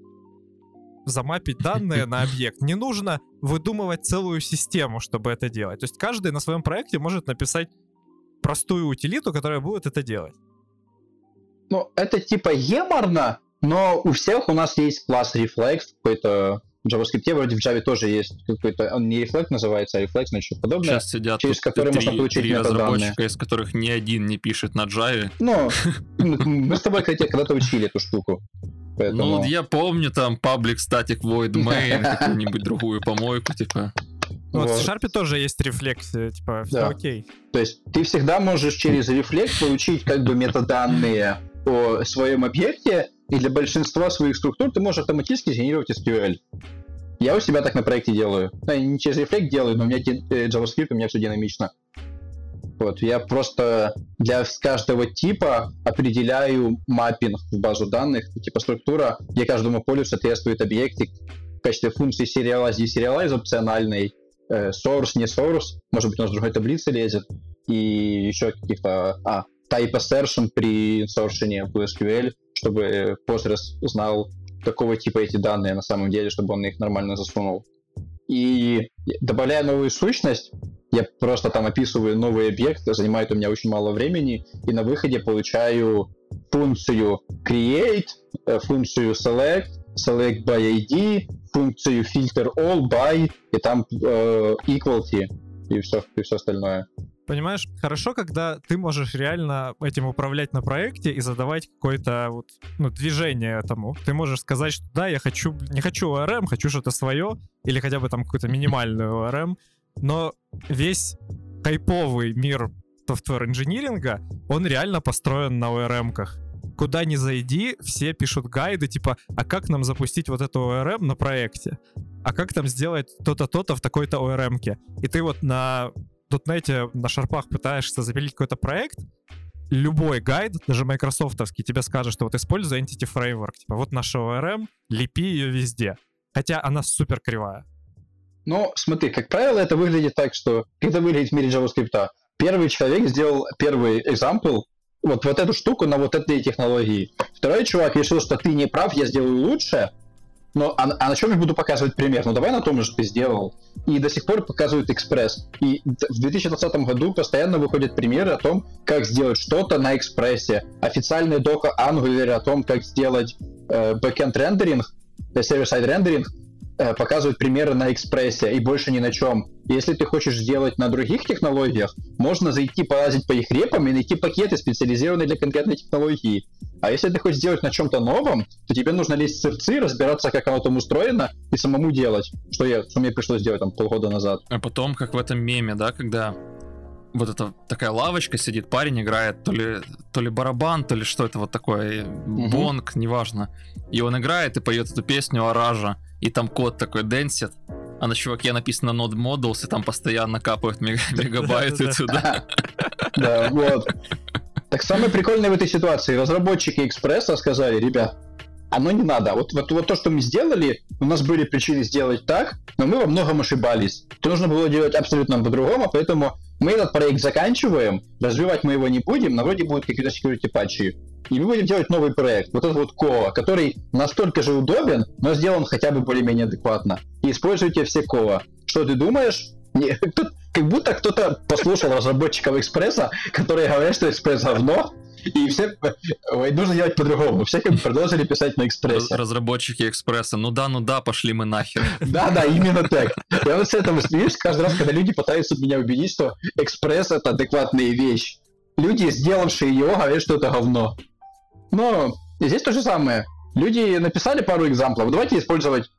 Замапить данные на объект. Не нужно выдумывать целую систему, чтобы это делать. То есть каждый на своем проекте может написать простую утилиту, которая будет это делать. Ну, это типа еморно, но у всех у нас есть класс Reflex, какой-то в JavaScript вроде в Java тоже есть какой-то, он не Reflex называется, а Reflex, значит, что подобное. Сейчас сидят через который три, можно получить три разработчика, из которых ни один не пишет на Java. Ну, мы с тобой, кстати, когда-то учили эту штуку. Поэтому... Ну, я помню там Public Static Void Main, какую-нибудь другую помойку, типа. Ну, вот. в C-Sharp тоже есть рефлексия, типа, все да. окей. То есть ты всегда можешь через рефлекс получить как бы метаданные о своем объекте, и для большинства своих структур ты можешь автоматически генерировать SQL. Я у себя так на проекте делаю. Ну, я не через Reflect делаю, но у меня э, JavaScript, у меня все динамично. Вот, я просто для каждого типа определяю маппинг в базу данных, типа структура, где каждому полю соответствует объектик в качестве функции serialize, deserialize опциональной, э, source, не source, может быть, нас в другой таблице лезет, и еще каких-то... А, type assertion при соршине в SQL, чтобы Postgres знал, какого типа эти данные на самом деле, чтобы он их нормально засунул. И добавляя новую сущность, я просто там описываю новый объект, занимает у меня очень мало времени, и на выходе получаю функцию create, э, функцию select, select by ID, функцию filter all by, и там э, equality, и все, и все остальное. Понимаешь, хорошо, когда ты можешь реально этим управлять на проекте и задавать какое-то вот, ну, движение этому. Ты можешь сказать, что да, я хочу, не хочу ORM, хочу что-то свое, или хотя бы там какую-то минимальную ORM, но весь хайповый мир software инжиниринга, он реально построен на ORM-ках. Куда ни зайди, все пишут гайды, типа, а как нам запустить вот эту ORM на проекте? А как там сделать то-то, то-то в такой-то ORM-ке? И ты вот на дотнете, на шарпах пытаешься запилить какой-то проект, любой гайд, даже майкрософтовский, тебе скажет, что вот используй Entity Framework. Типа, вот наша ORM, лепи ее везде. Хотя она супер кривая. Ну, смотри, как правило, это выглядит так, что это выглядит в мире JavaScript. Первый человек сделал первый example, вот, вот эту штуку на вот этой технологии. Второй чувак решил, что ты не прав, я сделаю лучше, но а, а на чем я буду показывать пример? Ну давай на том же ты сделал. И до сих пор показывают экспресс. И в 2020 году постоянно выходят примеры о том, как сделать что-то на экспрессе. Официальный дока Angular о том, как сделать э, backend рендеринг, э, server-side рендеринг, Э, показывают примеры на экспрессе и больше ни на чем. Если ты хочешь сделать на других технологиях, можно зайти полазить по их репам и найти пакеты, специализированные для конкретной технологии. А если ты хочешь сделать на чем-то новом, то тебе нужно лезть в сырцы, разбираться, как оно там устроено, и самому делать, что, я, что мне пришлось делать там полгода назад. А потом, как в этом меме, да, когда вот эта такая лавочка сидит, парень играет то ли, то ли барабан, то ли что это вот такое, угу. бонг, неважно. И он играет и поет эту песню Аража и там код такой денсит, а на чуваке написано Node Models, и там постоянно капают мегабайты туда. Да, вот. Так самое прикольное в этой ситуации, разработчики Экспресса сказали, ребят, оно не надо. Вот, вот, вот то, что мы сделали, у нас были причины сделать так, но мы во многом ошибались. То нужно было делать абсолютно по-другому, поэтому мы этот проект заканчиваем, развивать мы его не будем, на вроде будут какие-то security патчи. И мы будем делать новый проект, вот этот вот Кова, который настолько же удобен, но сделан хотя бы более-менее адекватно. И используйте все Кова. Что ты думаешь? Не, как будто кто-то послушал разработчиков Экспресса, которые говорят, что Экспресс говно, и все, нужно делать по-другому. Все как бы продолжили писать на экспрессе. Разработчики экспресса, ну да, ну да, пошли мы нахер. Да, да, именно так. Я вот с этого смеюсь каждый раз, когда люди пытаются меня убедить, что экспресс это адекватная вещь. Люди, сделавшие его, говорят, что это говно. Но здесь то же самое. Люди написали пару экзамплов. Давайте использовать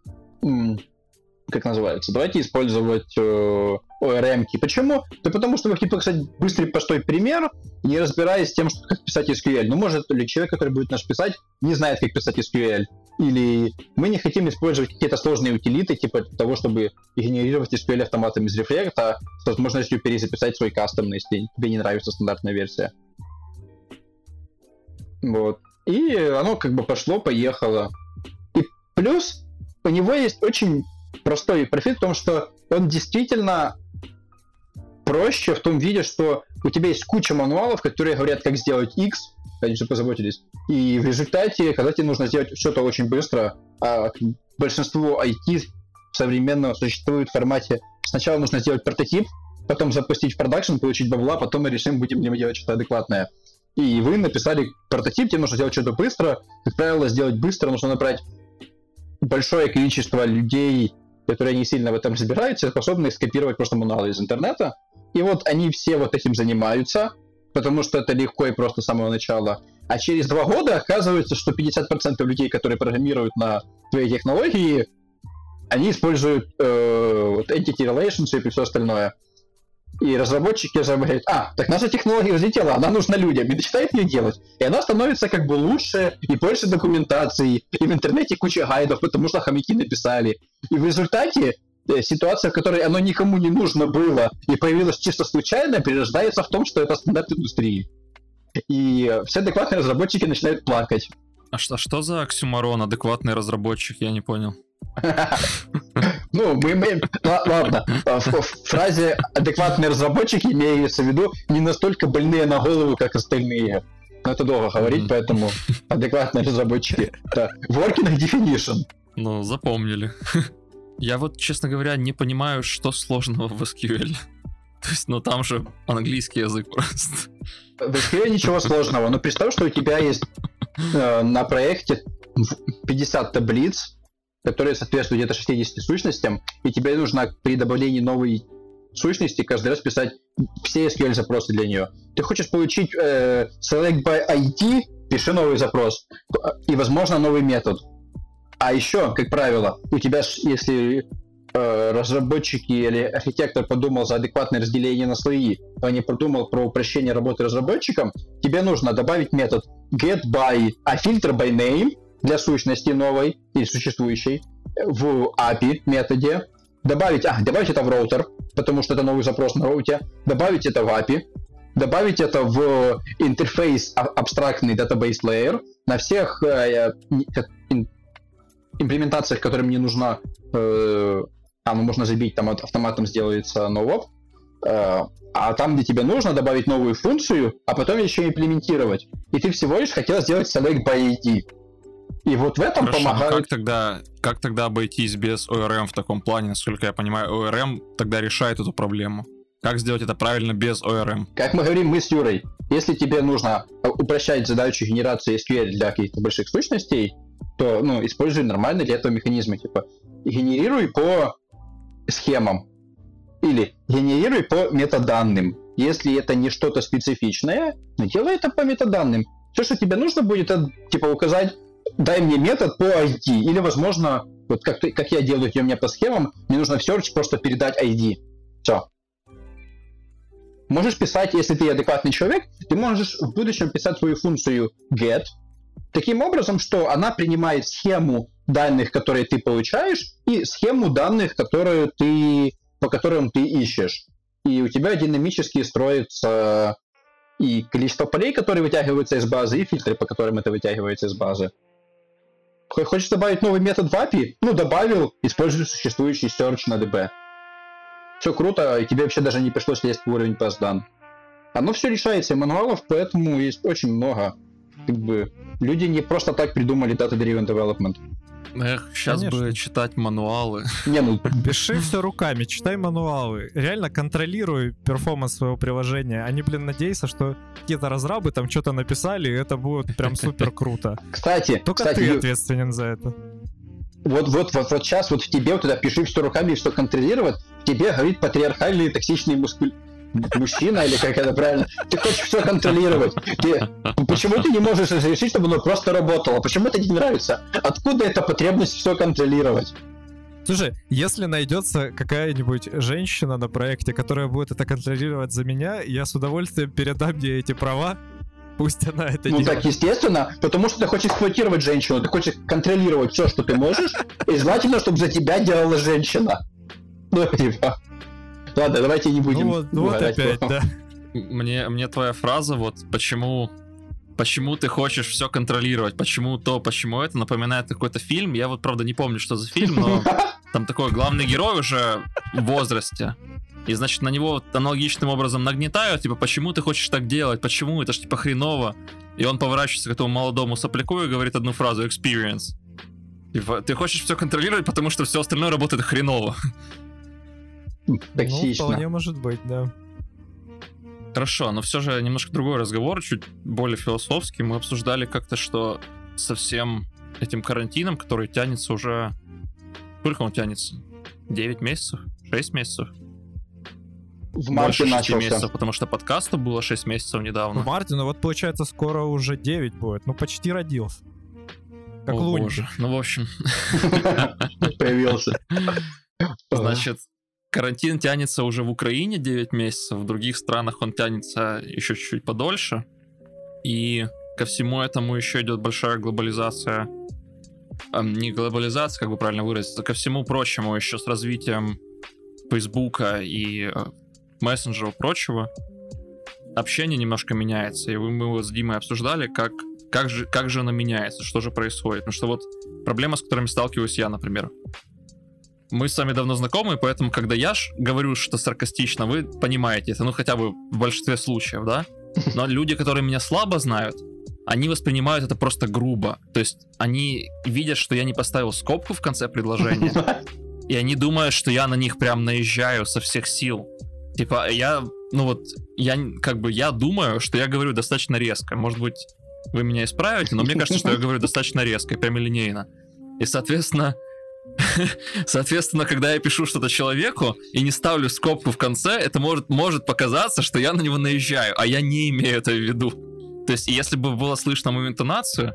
как называется, давайте использовать э, ORM-ки. Почему? Да потому что вы хотите показать быстрый простой пример, не разбираясь с тем, что, как писать SQL. Ну, может ли человек, который будет наш писать, не знает, как писать SQL. Или мы не хотим использовать какие-то сложные утилиты, типа того, чтобы генерировать SQL автоматом из рефлекта с возможностью перезаписать свой кастом, если тебе не нравится стандартная версия. Вот. И оно как бы пошло, поехало. И плюс у него есть очень простой профит в том, что он действительно проще в том виде, что у тебя есть куча мануалов, которые говорят, как сделать X, они же позаботились. И в результате, когда тебе нужно сделать что-то очень быстро, а большинство IT современно существует в формате сначала нужно сделать прототип, потом запустить в продакшн, получить бабла, потом мы решим, будем ли мы делать что-то адекватное. И вы написали прототип, тебе нужно сделать что-то быстро. Как правило, сделать быстро нужно набрать большое количество людей, которые не сильно в этом разбираются, способны скопировать просто мануалы из интернета. И вот они все вот этим занимаются, потому что это легко и просто с самого начала. А через два года оказывается, что 50% людей, которые программируют на твоей технологии, они используют э, вот entity relationship и все остальное. И разработчики же говорят, а, так наша технология взлетела, она нужна людям, и начинают ее делать. И она становится как бы лучше, и больше документации, и в интернете куча гайдов, потому что хомяки написали. И в результате э, ситуация, в которой оно никому не нужно было и появилось чисто случайно, перерождается в том, что это стандарт индустрии. И все адекватные разработчики начинают плакать. А что, что за оксюмарон адекватный разработчик? Я не понял. Ну, мы имеем... Ладно, а в фразе «адекватные разработчики» имеется в виду не настолько больные на голову, как остальные. Но это долго говорить, поэтому адекватные разработчики. Это working definition. Ну, запомнили. Я вот, честно говоря, не понимаю, что сложного в SQL. То есть, ну там же английский язык просто. В SQL ничего сложного, но представь, что у тебя есть э, на проекте 50 таблиц, которые соответствуют где-то 60 сущностям, и тебе нужно при добавлении новой сущности каждый раз писать все SQL запросы для нее. Ты хочешь получить э, select by ID, пиши новый запрос и, возможно, новый метод. А еще, как правило, у тебя, если э, разработчики или архитектор подумал за адекватное разделение на слои, а не подумал про упрощение работы разработчиком, тебе нужно добавить метод get by, а фильтр by name для сущности новой или существующей в API методе, добавить, а, добавить это в роутер, потому что это новый запрос на роуте, добавить это в API, добавить это в интерфейс а, абстрактный database layer на всех э, имплементациях, которым не нужна, э, а, ну можно забить, там автоматом сделается новоп, э, а там, где тебе нужно, добавить новую функцию, а потом еще имплементировать. И ты всего лишь хотел сделать select by ID. И вот в этом Хорошо, помогает... как тогда, как тогда обойтись без ORM в таком плане? Насколько я понимаю, ORM тогда решает эту проблему. Как сделать это правильно без ORM? Как мы говорим, мы с Юрой, если тебе нужно упрощать задачу генерации SQL для каких-то больших сущностей, то ну, используй нормальный для этого механизмы. Типа, генерируй по схемам или генерируй по метаданным. Если это не что-то специфичное, ну, делай это по метаданным. Все, что тебе нужно будет, это типа указать дай мне метод по ID. Или, возможно, вот как, ты, как я делаю у меня по схемам, мне нужно в search просто передать ID. Все. Можешь писать, если ты адекватный человек, ты можешь в будущем писать свою функцию get, таким образом, что она принимает схему данных, которые ты получаешь, и схему данных, которые ты, по которым ты ищешь. И у тебя динамически строится и количество полей, которые вытягиваются из базы, и фильтры, по которым это вытягивается из базы. Хочешь добавить новый метод в API? Ну, добавил, используй существующий search на DB. Все круто, и тебе вообще даже не пришлось лезть в уровень PassDan. Оно все решается, мануалов, поэтому есть очень много. Как бы, люди не просто так придумали Data-Driven Development. Эх, сейчас Конечно. бы читать мануалы. Не, ну... Пиши все руками, читай мануалы. Реально контролируй перформанс своего приложения. Они, блин, надеются, что какие-то разрабы там что-то написали, и это будет прям супер круто. Кстати, Только кстати, ты ответственен за это. Вот, вот, вот, вот сейчас вот в тебе вот это пиши все руками, что контролировать, тебе говорит патриархальный токсичный мускуль мужчина, или как это правильно, ты хочешь все контролировать. Ты, почему ты не можешь разрешить, чтобы оно просто работало? Почему это не нравится? Откуда эта потребность все контролировать? Слушай, если найдется какая-нибудь женщина на проекте, которая будет это контролировать за меня, я с удовольствием передам ей эти права. Пусть она это ну, делает. Ну так, естественно, потому что ты хочешь эксплуатировать женщину, ты хочешь контролировать все, что ты можешь, и желательно, чтобы за тебя делала женщина. Ну, типа. Ладно, давайте не будем. Ну вот, ну вот опять, да. Мне, мне твоя фраза, вот почему почему ты хочешь все контролировать, почему то, почему это, напоминает какой-то фильм. Я вот, правда, не помню, что за фильм, но там такой главный герой уже в возрасте. И, значит, на него аналогичным образом нагнетают, типа, почему ты хочешь так делать, почему, это ж, типа, хреново. И он поворачивается к этому молодому сопляку и говорит одну фразу, experience. Типа, ты хочешь все контролировать, потому что все остальное работает хреново. Токсично. Ну, вполне может быть, да. Хорошо, но все же немножко другой разговор, чуть более философский. Мы обсуждали как-то, что со всем этим карантином, который тянется уже... Сколько он тянется? 9 месяцев? 6 месяцев? В марте начался. месяцев, потому что подкасту было 6 месяцев недавно. В марте, ну вот получается скоро уже 9 будет. Ну почти родился. Как О, боже. Ну в общем. Появился. Значит, карантин тянется уже в Украине 9 месяцев, в других странах он тянется еще чуть-чуть подольше. И ко всему этому еще идет большая глобализация не глобализация, как бы правильно выразиться, ко всему прочему, еще с развитием Фейсбука и э, мессенджеров прочего, общение немножко меняется. И мы его с Димой обсуждали, как, как, же, как же оно меняется, что же происходит. Потому что вот проблема, с которыми сталкиваюсь я, например. Мы с вами давно знакомы, поэтому, когда я ж говорю что саркастично, вы понимаете это, ну хотя бы в большинстве случаев, да? Но люди, которые меня слабо знают, они воспринимают это просто грубо. То есть они видят, что я не поставил скобку в конце предложения, и они думают, что я на них прям наезжаю со всех сил. Типа, я, ну вот, я как бы, я думаю, что я говорю достаточно резко. Может быть, вы меня исправите, но мне кажется, что я говорю достаточно резко, прямолинейно. И, соответственно, Соответственно, когда я пишу что-то человеку и не ставлю скобку в конце, это может, может показаться, что я на него наезжаю, а я не имею это в виду. То есть, если бы было слышно мою интонацию,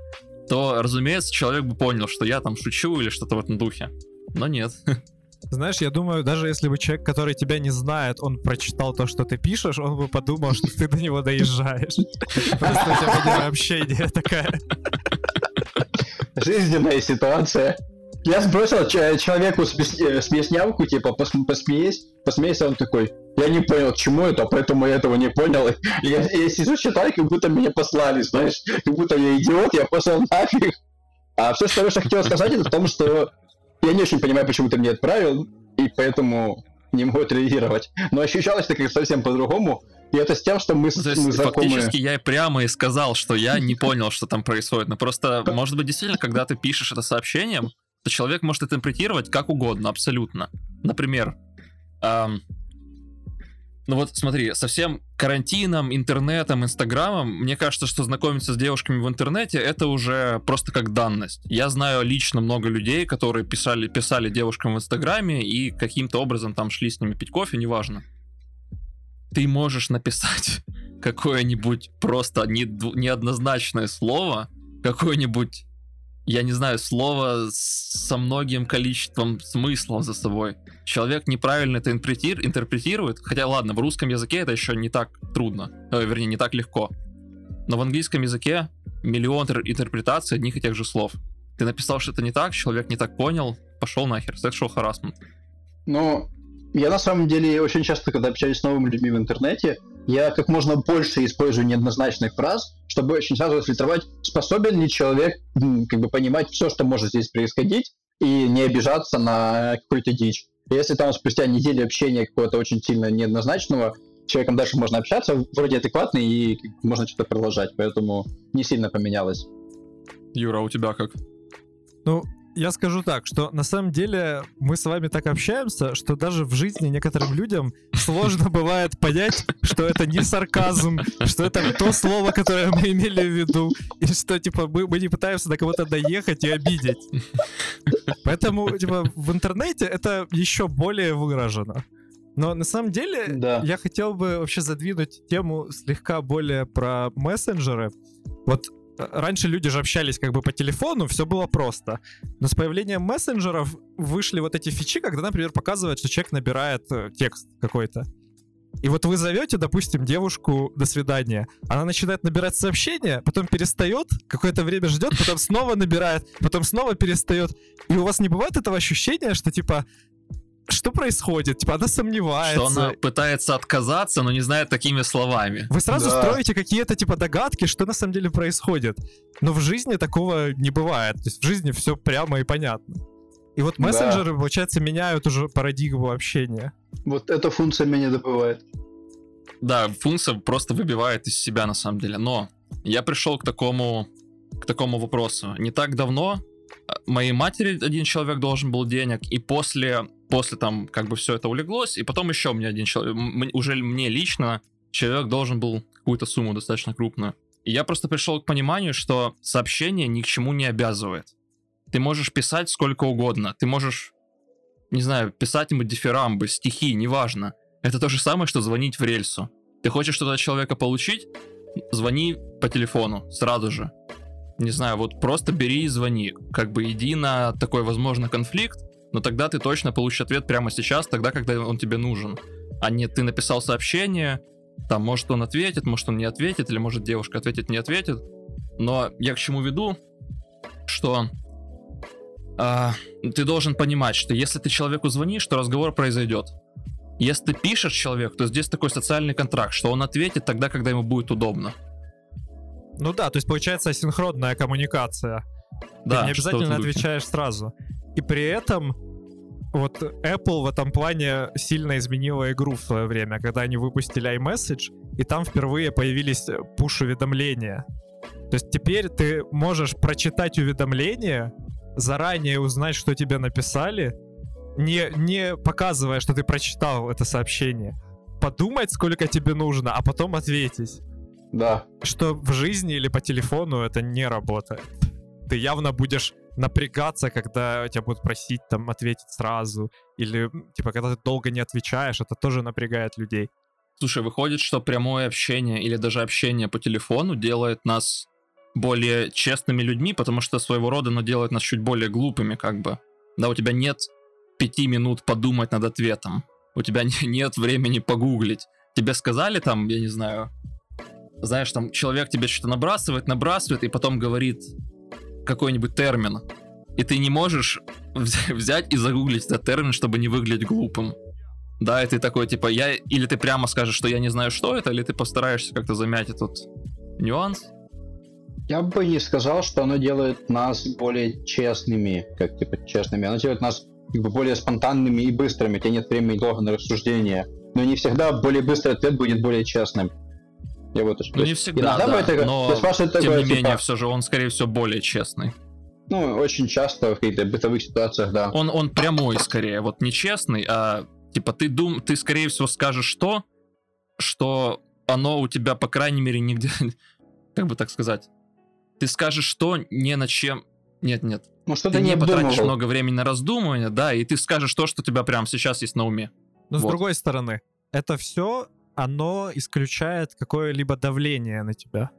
то, разумеется, человек бы понял, что я там шучу или что-то в этом духе. Но нет. Знаешь, я думаю, даже если бы человек, который тебя не знает, он прочитал то, что ты пишешь, он бы подумал, что ты до него доезжаешь. Просто у тебя общения такая. Жизненная ситуация. Я сбросил человеку смеснявку, типа, посмеясь, посмейся, он такой, я не понял, к чему это, поэтому я этого не понял. И я, я сижу, читаю, как будто меня послали, знаешь, как будто я идиот, я пошел нафиг. А все, что я хотел сказать, это в том, что я не очень понимаю, почему ты мне отправил, и поэтому не могу отреагировать. Но ощущалось это как совсем по-другому. И это с тем, что мы, То есть, мы знакомы. Фактически я прямо и сказал, что я не понял, что там происходит. Но просто, может быть, действительно, когда ты пишешь это сообщением, то человек может интерпретировать как угодно, абсолютно. Например, эм, ну вот смотри, со всем карантином, интернетом, инстаграмом, мне кажется, что знакомиться с девушками в интернете это уже просто как данность. Я знаю лично много людей, которые писали, писали девушкам в инстаграме и каким-то образом там шли с ними пить кофе, неважно. Ты можешь написать какое-нибудь просто неоднозначное слово, какое-нибудь я не знаю, слово со многим количеством смыслов за собой. Человек неправильно это интерпретирует, хотя ладно, в русском языке это еще не так трудно, э, вернее, не так легко. Но в английском языке миллион интерпретаций одних и тех же слов. Ты написал что-то не так, человек не так понял, пошел нахер, sexual harassment. Ну, я на самом деле очень часто, когда общаюсь с новыми людьми в интернете, я как можно больше использую неоднозначных фраз, чтобы очень сразу фильтровать, способен ли человек как бы понимать все, что может здесь происходить, и не обижаться на какую-то дичь. Если там спустя неделю общения какого-то очень сильно неоднозначного, человеком дальше можно общаться, вроде адекватный, и можно что-то продолжать, поэтому не сильно поменялось. Юра, а у тебя как? Ну, я скажу так, что на самом деле мы с вами так общаемся, что даже в жизни некоторым людям сложно бывает понять, что это не сарказм, что это то слово, которое мы имели в виду, и что, типа, мы, мы не пытаемся до кого-то доехать и обидеть. Поэтому, типа, в интернете это еще более выражено. Но на самом деле да. я хотел бы вообще задвинуть тему слегка более про мессенджеры. Вот раньше люди же общались как бы по телефону, все было просто. Но с появлением мессенджеров вышли вот эти фичи, когда, например, показывают, что человек набирает э, текст какой-то. И вот вы зовете, допустим, девушку до свидания. Она начинает набирать сообщение, потом перестает, какое-то время ждет, потом снова набирает, потом снова перестает. И у вас не бывает этого ощущения, что типа что происходит? Типа она сомневается. Что она пытается отказаться, но не знает такими словами. Вы сразу да. строите какие-то типа догадки, что на самом деле происходит. Но в жизни такого не бывает. То есть в жизни все прямо и понятно. И вот мессенджеры, да. получается, меняют уже парадигму общения. Вот эта функция меня добывает. Да, функция просто выбивает из себя на самом деле. Но я пришел к такому, к такому вопросу. Не так давно а, моей матери один человек должен был денег, и после после там как бы все это улеглось, и потом еще мне один человек, уже мне лично человек должен был какую-то сумму достаточно крупную. И я просто пришел к пониманию, что сообщение ни к чему не обязывает. Ты можешь писать сколько угодно, ты можешь, не знаю, писать ему дифирамбы, стихи, неважно. Это то же самое, что звонить в рельсу. Ты хочешь что-то от человека получить? Звони по телефону сразу же. Не знаю, вот просто бери и звони. Как бы иди на такой, возможно, конфликт, но тогда ты точно получишь ответ прямо сейчас, тогда, когда он тебе нужен. А не ты написал сообщение, там, может, он ответит, может, он не ответит, или может, девушка ответит, не ответит. Но я к чему веду, что а, ты должен понимать, что если ты человеку звонишь, то разговор произойдет. Если ты пишешь человеку, то здесь такой социальный контракт, что он ответит тогда, когда ему будет удобно. Ну да, то есть получается асинхронная коммуникация. Да, ты не обязательно отвечаешь сразу. И при этом вот Apple в этом плане сильно изменила игру в свое время, когда они выпустили iMessage, и там впервые появились пуш-уведомления. То есть теперь ты можешь прочитать уведомление, заранее узнать, что тебе написали, не, не показывая, что ты прочитал это сообщение. Подумать, сколько тебе нужно, а потом ответить. Да. Что в жизни или по телефону это не работает. Ты явно будешь напрягаться, когда тебя будут просить там ответить сразу. Или, типа, когда ты долго не отвечаешь, это тоже напрягает людей. Слушай, выходит, что прямое общение или даже общение по телефону делает нас более честными людьми, потому что своего рода оно делает нас чуть более глупыми, как бы. Да, у тебя нет пяти минут подумать над ответом. У тебя не- нет времени погуглить. Тебе сказали там, я не знаю, знаешь, там человек тебе что-то набрасывает, набрасывает, и потом говорит какой-нибудь термин. И ты не можешь вз- взять и загуглить этот термин, чтобы не выглядеть глупым. Да, и ты такой, типа, я... Или ты прямо скажешь, что я не знаю, что это, или ты постараешься как-то замять этот нюанс. Я бы не сказал, что оно делает нас более честными, как типа честными. Оно делает нас как бы более спонтанными и быстрыми. У тебя нет времени долго на рассуждение. Но не всегда более быстрый ответ будет более честным. Я вот Ну, не всегда, Иногда да, такое, но, ты спрашиваешь тем такое, не менее, типа, все же он, скорее всего, более честный. ну, очень часто в каких-то бытовых ситуациях, да. Он, он прямой, скорее, вот не честный, а, типа, ты дум... ты, скорее всего, скажешь то, что оно у тебя, по крайней мере, нигде... Как бы так сказать? Ты скажешь то, не на чем... Нет-нет, Ну, ты что-то не, не потратишь много времени на раздумывание, да, и ты скажешь то, что у тебя прямо сейчас есть на уме. Но с Вот. другой стороны, это все, оно исключает какое-либо давление на тебя.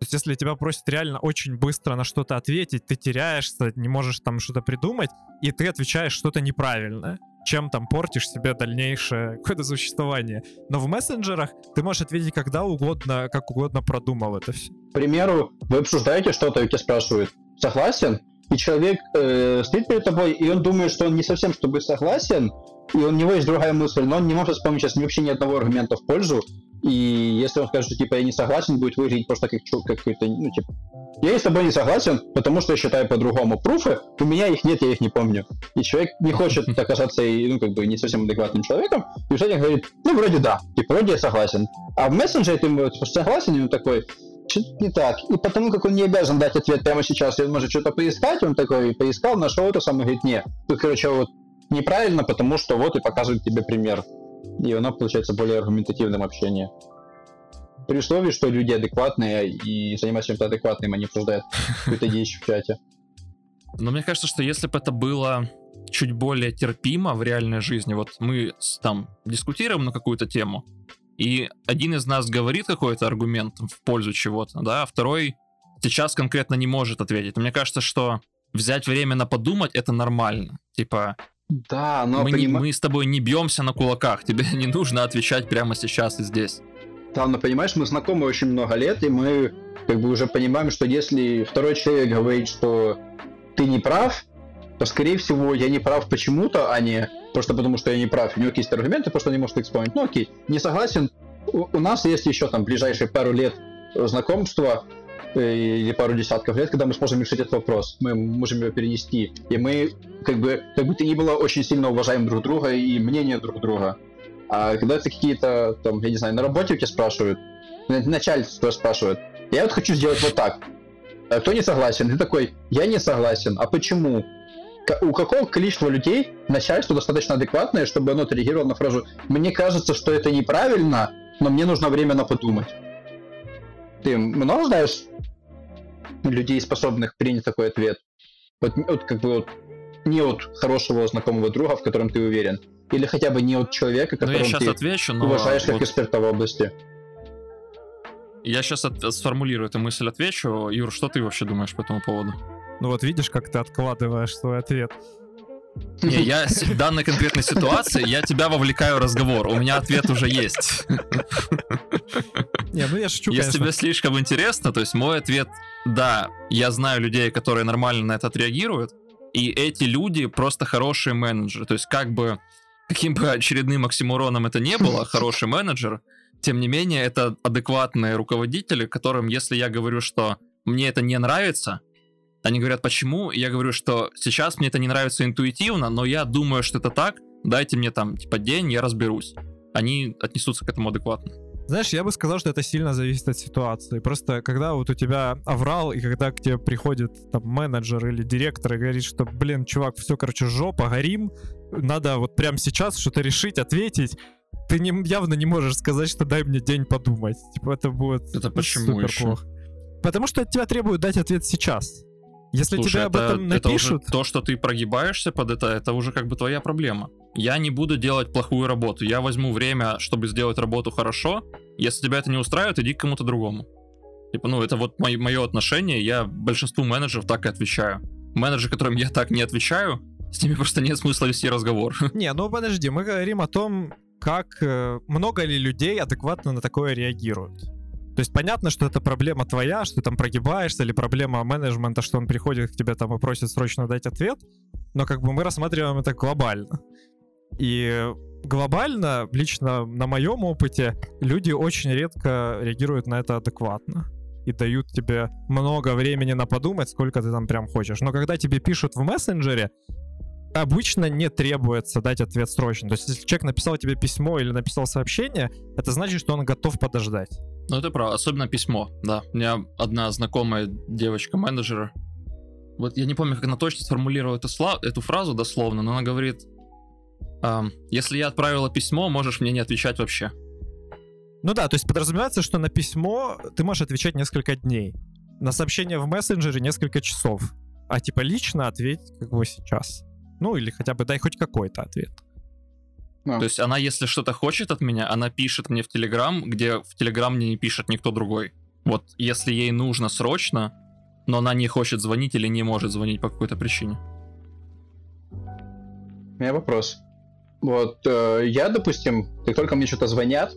То есть, если тебя просят реально очень быстро на что-то ответить, ты теряешься, не можешь там что-то придумать, и ты отвечаешь что-то неправильное, чем там портишь себе дальнейшее какое-то существование. Но в мессенджерах ты можешь ответить когда угодно, как угодно продумал это все. К примеру, вы обсуждаете что-то, и тебя спрашивают, согласен? И человек э, стоит перед тобой, и он думает, что он не совсем с тобой согласен, и у него есть другая мысль, но он не может вспомнить сейчас вообще ни одного аргумента в пользу. И если он скажет, что типа я не согласен, будет выглядеть просто как как какой-то, ну типа, я с тобой не согласен, потому что я считаю по-другому. Пруфы, у меня их нет, я их не помню. И человек не хочет оказаться, ну, как бы, не совсем адекватным человеком, и итоге говорит, ну, вроде да, типа, вроде я согласен. А в мессенджере ты типа, согласен, и он такой, что-то не так. И потому как он не обязан дать ответ прямо сейчас, и он может что-то поискать, он такой поискал, нашел это самое, говорит, не, тут, короче, вот неправильно, потому что вот и показывает тебе пример. И оно получается более аргументативным общение. При условии, что люди адекватные и занимаются чем-то адекватным, они обсуждают какую-то дичь в чате. Но мне кажется, что если бы это было чуть более терпимо в реальной жизни, вот мы там дискутируем на какую-то тему, и один из нас говорит какой-то аргумент в пользу чего-то, да, а второй сейчас конкретно не может ответить. Мне кажется, что взять время на подумать это нормально. Типа, Да, но мы, не- понима- мы с тобой не бьемся на кулаках, тебе не нужно отвечать прямо сейчас и здесь. Да, но понимаешь, мы знакомы очень много лет, и мы как бы уже понимаем, что если второй человек говорит, что ты не прав, то, скорее всего, я не прав почему-то, а не просто потому, что я не прав. У него есть аргументы, просто он не может их вспомнить. Ну окей, не согласен. У, у нас есть еще там ближайшие пару лет знакомства, э, или пару десятков лет, когда мы сможем решить этот вопрос. Мы можем его перенести. И мы, как бы, как бы то ни было, очень сильно уважаем друг друга и мнение друг друга. А когда это какие-то, там, я не знаю, на работе у тебя спрашивают, на- начальство спрашивает, я вот хочу сделать вот так. А кто не согласен? Ты такой, я не согласен. А почему? У какого количества людей начальство достаточно адекватное, чтобы оно отреагировало на фразу «Мне кажется, что это неправильно, но мне нужно время на подумать». Ты много знаешь людей, способных принять такой ответ? Вот, вот как бы вот не от хорошего знакомого друга, в котором ты уверен, или хотя бы не от человека, Ну, которого ты отвечу, но уважаешь как вот эксперта в области. я сейчас сформулирую эту мысль, отвечу. Юр, что ты вообще думаешь по этому поводу? Ну вот видишь, как ты откладываешь свой ответ. Не, я в данной конкретной ситуации, я тебя вовлекаю в разговор. У меня ответ уже есть. Не, ну я шучу, Если конечно. тебе слишком интересно, то есть мой ответ, да, я знаю людей, которые нормально на это отреагируют, И эти люди просто хорошие менеджеры. То есть как бы, каким бы очередным оксимуроном это не было, хороший менеджер, тем не менее, это адекватные руководители, которым, если я говорю, что мне это не нравится, они говорят, почему? Я говорю, что сейчас мне это не нравится интуитивно, но я думаю, что это так. Дайте мне там, типа, день, я разберусь. Они отнесутся к этому адекватно. Знаешь, я бы сказал, что это сильно зависит от ситуации. Просто когда вот у тебя аврал, и когда к тебе приходит там менеджер или директор и говорит, что, блин, чувак, все, короче, жопа, горим, надо вот прямо сейчас что-то решить, ответить, ты не, явно не можешь сказать, что дай мне день подумать. Типа это будет Это почему супер еще? плохо. Потому что от тебя требуют дать ответ сейчас. Если Слушай, тебе об это, этом это напишут, то, что ты прогибаешься под это, это уже как бы твоя проблема. Я не буду делать плохую работу. Я возьму время, чтобы сделать работу хорошо. Если тебя это не устраивает, иди к кому-то другому. Типа, ну, это вот мое, мое отношение. Я большинству менеджеров так и отвечаю. Менеджеры, которым я так не отвечаю, с ними просто нет смысла вести разговор. Не, ну подожди, мы говорим о том, как э, много ли людей адекватно на такое реагируют. То есть понятно, что это проблема твоя, что ты там прогибаешься, или проблема менеджмента, что он приходит к тебе там и просит срочно дать ответ, но как бы мы рассматриваем это глобально. И глобально, лично на моем опыте, люди очень редко реагируют на это адекватно и дают тебе много времени на подумать, сколько ты там прям хочешь. Но когда тебе пишут в мессенджере, обычно не требуется дать ответ срочно. То есть, если человек написал тебе письмо или написал сообщение, это значит, что он готов подождать. Ну, это правда, особенно письмо, да. У меня одна знакомая девочка-менеджер, вот я не помню, как она точно сформулировала эту, сла- эту фразу дословно, но она говорит, «Ам, если я отправила письмо, можешь мне не отвечать вообще. Ну да, то есть подразумевается, что на письмо ты можешь отвечать несколько дней. На сообщение в мессенджере несколько часов. А типа лично ответь как бы сейчас. Ну или хотя бы дай хоть какой-то ответ. Ну, То есть она, если что-то хочет от меня, она пишет мне в Телеграм, где в Телеграм мне не пишет никто другой. Вот если ей нужно срочно, но она не хочет звонить или не может звонить по какой-то причине. У меня вопрос. Вот, э, я, допустим, как только мне что-то звонят,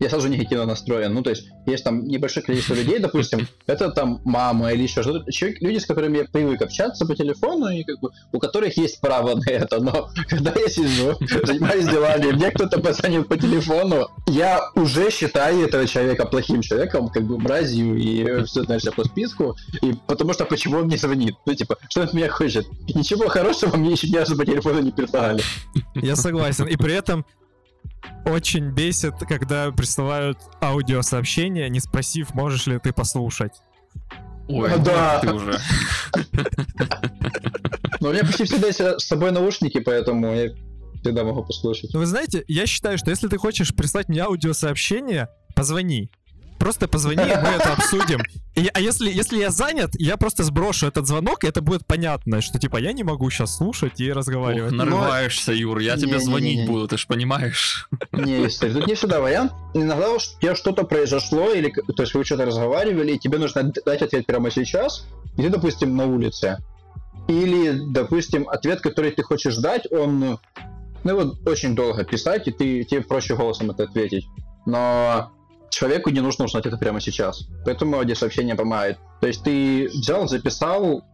я сразу негативно настроен. Ну, то есть, есть там небольшое количество людей, допустим, это там мама или еще что-то. Человек, люди, с которыми я привык общаться по телефону, и как бы у которых есть право на это. Но когда я сижу, занимаюсь делами, мне кто-то позвонит по телефону, я уже считаю этого человека плохим человеком, как бы мразью и все, знаешь, по списку. И потому что почему он мне звонит? Ну, типа, что он от меня хочет? Ничего хорошего мне еще ни разу по телефону не предлагали. Я согласен. И при этом очень бесит, когда присылают аудиосообщения, не спросив, можешь ли ты послушать. Ой, А, да. ты уже. Но у меня почти всегда есть с собой наушники, поэтому я всегда могу послушать. Но вы знаете, я считаю, что если ты хочешь прислать мне аудиосообщение, позвони. Просто позвони, и мы это обсудим. И- а если, если я занят, я просто сброшу этот звонок, и это будет понятно, что типа я не могу сейчас слушать и Ох, разговаривать. нарываешься, Юр, я тебе Не-не-не-не. звонить буду, ты ж понимаешь. Не, если тут не всегда вариант. Иногда уж у тебя что-то произошло, или то есть вы что-то разговаривали, и тебе нужно дать ответ прямо сейчас, и ты, допустим, на улице. Или, допустим, ответ, который ты хочешь дать, он ну вот очень долго писать, и ты, тебе проще голосом это ответить. Но человеку не нужно узнать это прямо сейчас. Поэтому аудиосообщение помогает. То есть ты взял, записал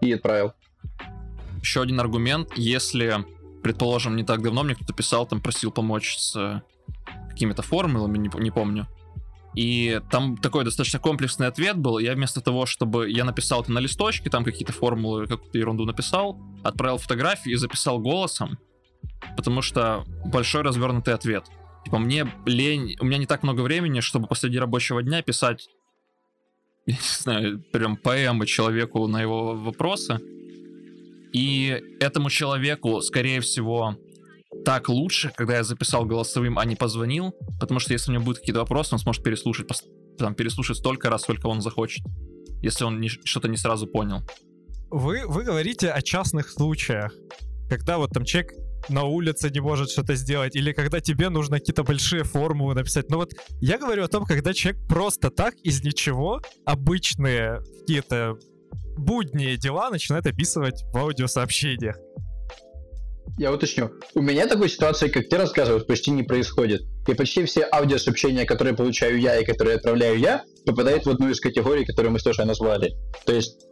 и отправил. Еще один аргумент, если, предположим, не так давно мне кто-то писал, там просил помочь с э, какими-то формулами, не, не помню. И там такой достаточно комплексный ответ был. Я вместо того, чтобы я написал это на листочке, там какие-то формулы, какую-то ерунду написал, отправил фотографию и записал голосом, потому что большой развернутый ответ. Типа мне лень, у меня не так много времени, чтобы посреди рабочего дня писать, я не знаю, прям поэмы человеку на его вопросы. И этому человеку, скорее всего, так лучше, когда я записал голосовым, а не позвонил, потому что если у него будут какие-то вопросы, он сможет переслушать, там, переслушать столько раз, сколько он захочет, если он что-то не сразу понял. Вы, вы говорите о частных случаях, когда вот там человек на улице не может что-то сделать, или когда тебе нужно какие-то большие формулы написать. Но вот я говорю о том, когда человек просто так из ничего обычные какие-то будние дела начинает описывать в аудиосообщениях. Я уточню. У меня такой ситуации, как ты рассказываешь, почти не происходит. И почти все аудиосообщения, которые получаю я и которые отправляю я, попадают в одну из категорий, которые мы с Лешей назвали. То есть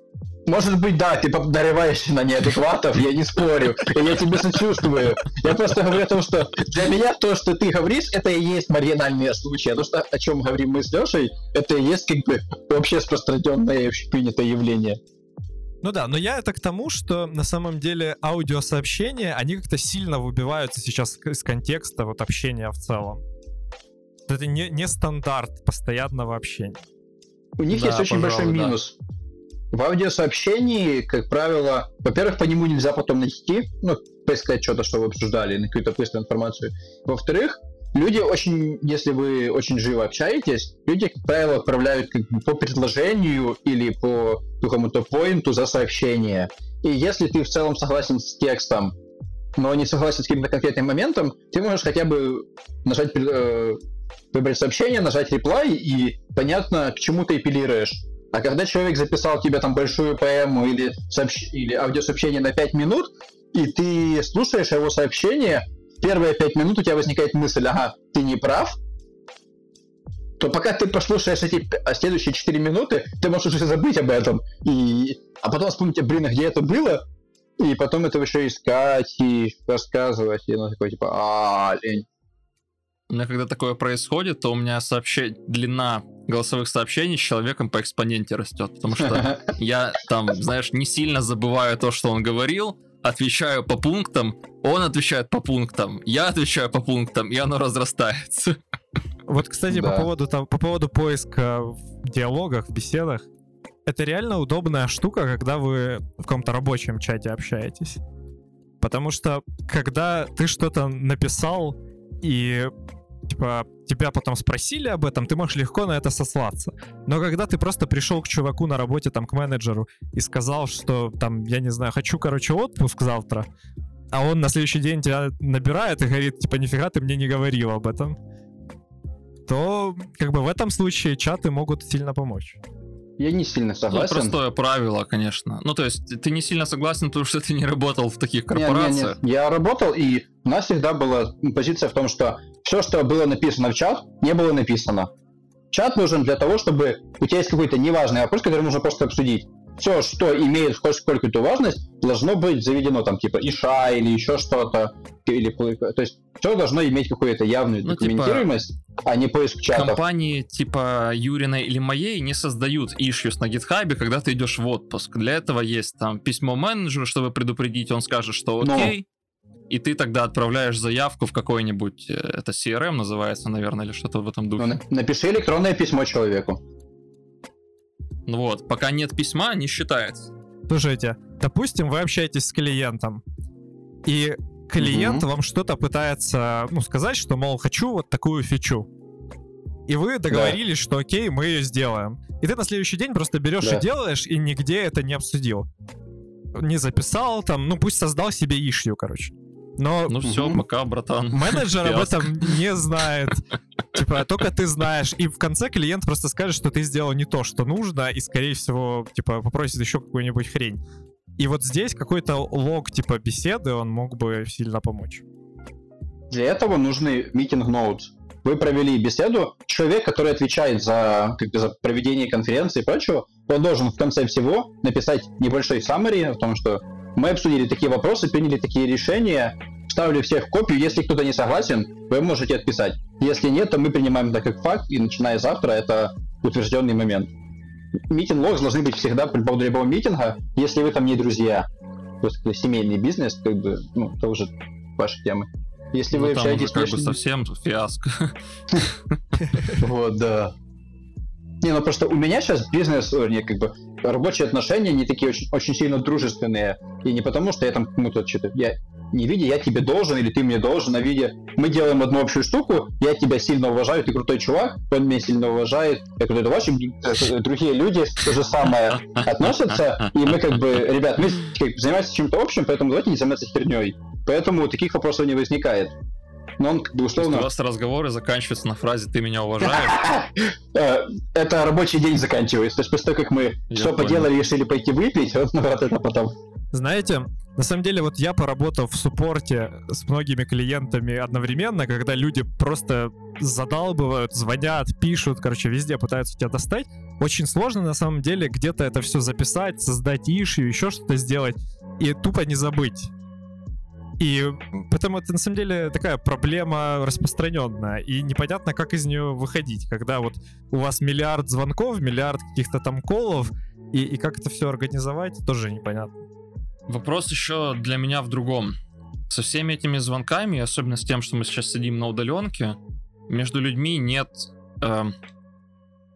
Может быть, да, ты нариваешься на неадекватов, я не спорю, и я тебе сочувствую. Я просто говорю о том, что для меня то, что ты говоришь, это и есть маргинальные случаи. А то, что, о чем говорим мы с Лешей, это и есть как бы вообще распространенное общепринятое явление. Ну да, но я это к тому, что на самом деле аудиосообщения, они как-то сильно выбиваются сейчас из контекста вот общения в целом. Это не, не стандарт постоянного общения. У них да, есть очень большой минус. В аудиосообщении, как правило, во-первых, по нему нельзя потом найти, ну, поискать что-то, что вы обсуждали, на какую-то быструю информацию. Во-вторых, люди очень, если вы очень живо общаетесь, люди, как правило, отправляют как бы по предложению или по какому-то поинту за сообщение. И если ты в целом согласен с текстом, но не согласен с каким-то конкретным моментом, ты можешь хотя бы нажать, э, выбрать сообщение, нажать реплай, и понятно, к чему ты апеллируешь. А когда человек записал тебе там большую поэму или, сообщ... или аудиосообщение на 5 минут, и ты слушаешь его сообщение, первые 5 минут у тебя возникает мысль, ага, ты не прав, то пока ты послушаешь эти а следующие 4 минуты, ты можешь уже забыть об этом. И... А потом вспомнить, блин, а где это было? И потом это еще искать и рассказывать. И оно такое, типа, а лень. У меня когда такое происходит, то у меня сообщение, длина голосовых сообщений с человеком по экспоненте растет, потому что я там, знаешь, не сильно забываю то, что он говорил, отвечаю по пунктам, он отвечает по пунктам, я отвечаю по пунктам, и оно разрастается. Вот, кстати, да. по поводу там, по поводу поиска в диалогах, в беседах, это реально удобная штука, когда вы в каком-то рабочем чате общаетесь. Потому что когда ты что-то написал и типа, тебя потом спросили об этом, ты можешь легко на это сослаться. Но когда ты просто пришел к чуваку на работе, там, к менеджеру, и сказал, что, там, я не знаю, хочу, короче, отпуск завтра, а он на следующий день тебя набирает и говорит, типа, нифига ты мне не говорил об этом, то, как бы, в этом случае чаты могут сильно помочь. Я не сильно согласен. Ну, простое правило, конечно. Ну, то есть, ты не сильно согласен, потому что ты не работал в таких корпорациях. Не, не, не. Я работал, и у нас всегда была позиция в том, что все, что было написано в чат, не было написано. Чат нужен для того, чтобы у тебя есть какой-то неважный вопрос, который нужно просто обсудить. Все, что имеет хоть сколько-то важность, должно быть заведено там типа иша или еще что-то. Или, то есть все должно иметь какую-то явную ну, типа, документируемость, типа, а не поиск чатов. Компании типа Юриной или моей не создают issues на гитхабе, когда ты идешь в отпуск. Для этого есть там письмо менеджеру, чтобы предупредить, он скажет, что окей. И ты тогда отправляешь заявку в какой-нибудь, э, это CRM называется, наверное, или что-то в этом духе. Ну, напиши электронное письмо человеку. Ну вот, пока нет письма, не считается. Слушайте, допустим, вы общаетесь с клиентом, и клиент угу. вам что-то пытается, ну, сказать, что, мол, хочу вот такую фичу. И вы договорились, да. что окей, мы ее сделаем. И ты на следующий день просто берешь да. и делаешь, и нигде это не обсудил. Не записал там, ну пусть создал себе ишью, короче. Но ну все, пока, братан. Менеджер об этом не знает. Типа, только ты знаешь. И в конце клиент просто скажет, что ты сделал не то, что нужно, и, скорее всего, типа, попросит еще какую-нибудь хрень. И вот здесь какой-то лог, типа, беседы, он мог бы сильно помочь. Для этого нужны митинг ноутс. Вы провели беседу, человек, который отвечает за, как бы, за проведение конференции и прочего, он должен в конце всего написать небольшой summary о том, что мы обсудили такие вопросы, приняли такие решения, ставлю всех копию. Если кто-то не согласен, вы можете отписать. Если нет, то мы принимаем это как факт, и начиная завтра это утвержденный момент. Митинг лог должны быть всегда по поводу любого митинга, если вы там не друзья. Просто семейный бизнес, как бы, ну, это уже ваши темы. Если ну, вы общаетесь... как бы совсем фиаско. Вот, да. Не, ну просто у меня сейчас бизнес, не, как бы, рабочие отношения не такие очень, очень сильно дружественные. И не потому, что я там кому-то что-то... Я не видя, я тебе должен или ты мне должен, а видя, мы делаем одну общую штуку, я тебя сильно уважаю, ты крутой чувак, он меня сильно уважает, я крутой чувак, э, другие люди то же самое относятся, и мы как бы, ребят, мы как, занимаемся чем-то общим, поэтому давайте не заниматься херней. Поэтому таких вопросов не возникает. Но он как бы условно... у вас разговоры заканчиваются на фразе «ты меня уважаешь»? Э, это рабочий день заканчивается. То есть после того, как мы что поделали, решили пойти выпить, вот это потом. Знаете, на самом деле, вот я поработал в суппорте с многими клиентами одновременно, когда люди просто задалбывают, звонят, пишут, короче, везде пытаются тебя достать. очень сложно на самом деле где-то это все записать, создать ишью, еще что-то сделать и тупо не забыть. И поэтому это на самом деле такая проблема распространенная, и непонятно, как из нее выходить, когда вот у вас миллиард звонков, миллиард каких-то там колов, и, и как это все организовать, тоже непонятно. Вопрос еще для меня в другом. Со всеми этими звонками, особенно с тем, что мы сейчас сидим на удаленке, между людьми нет... Э,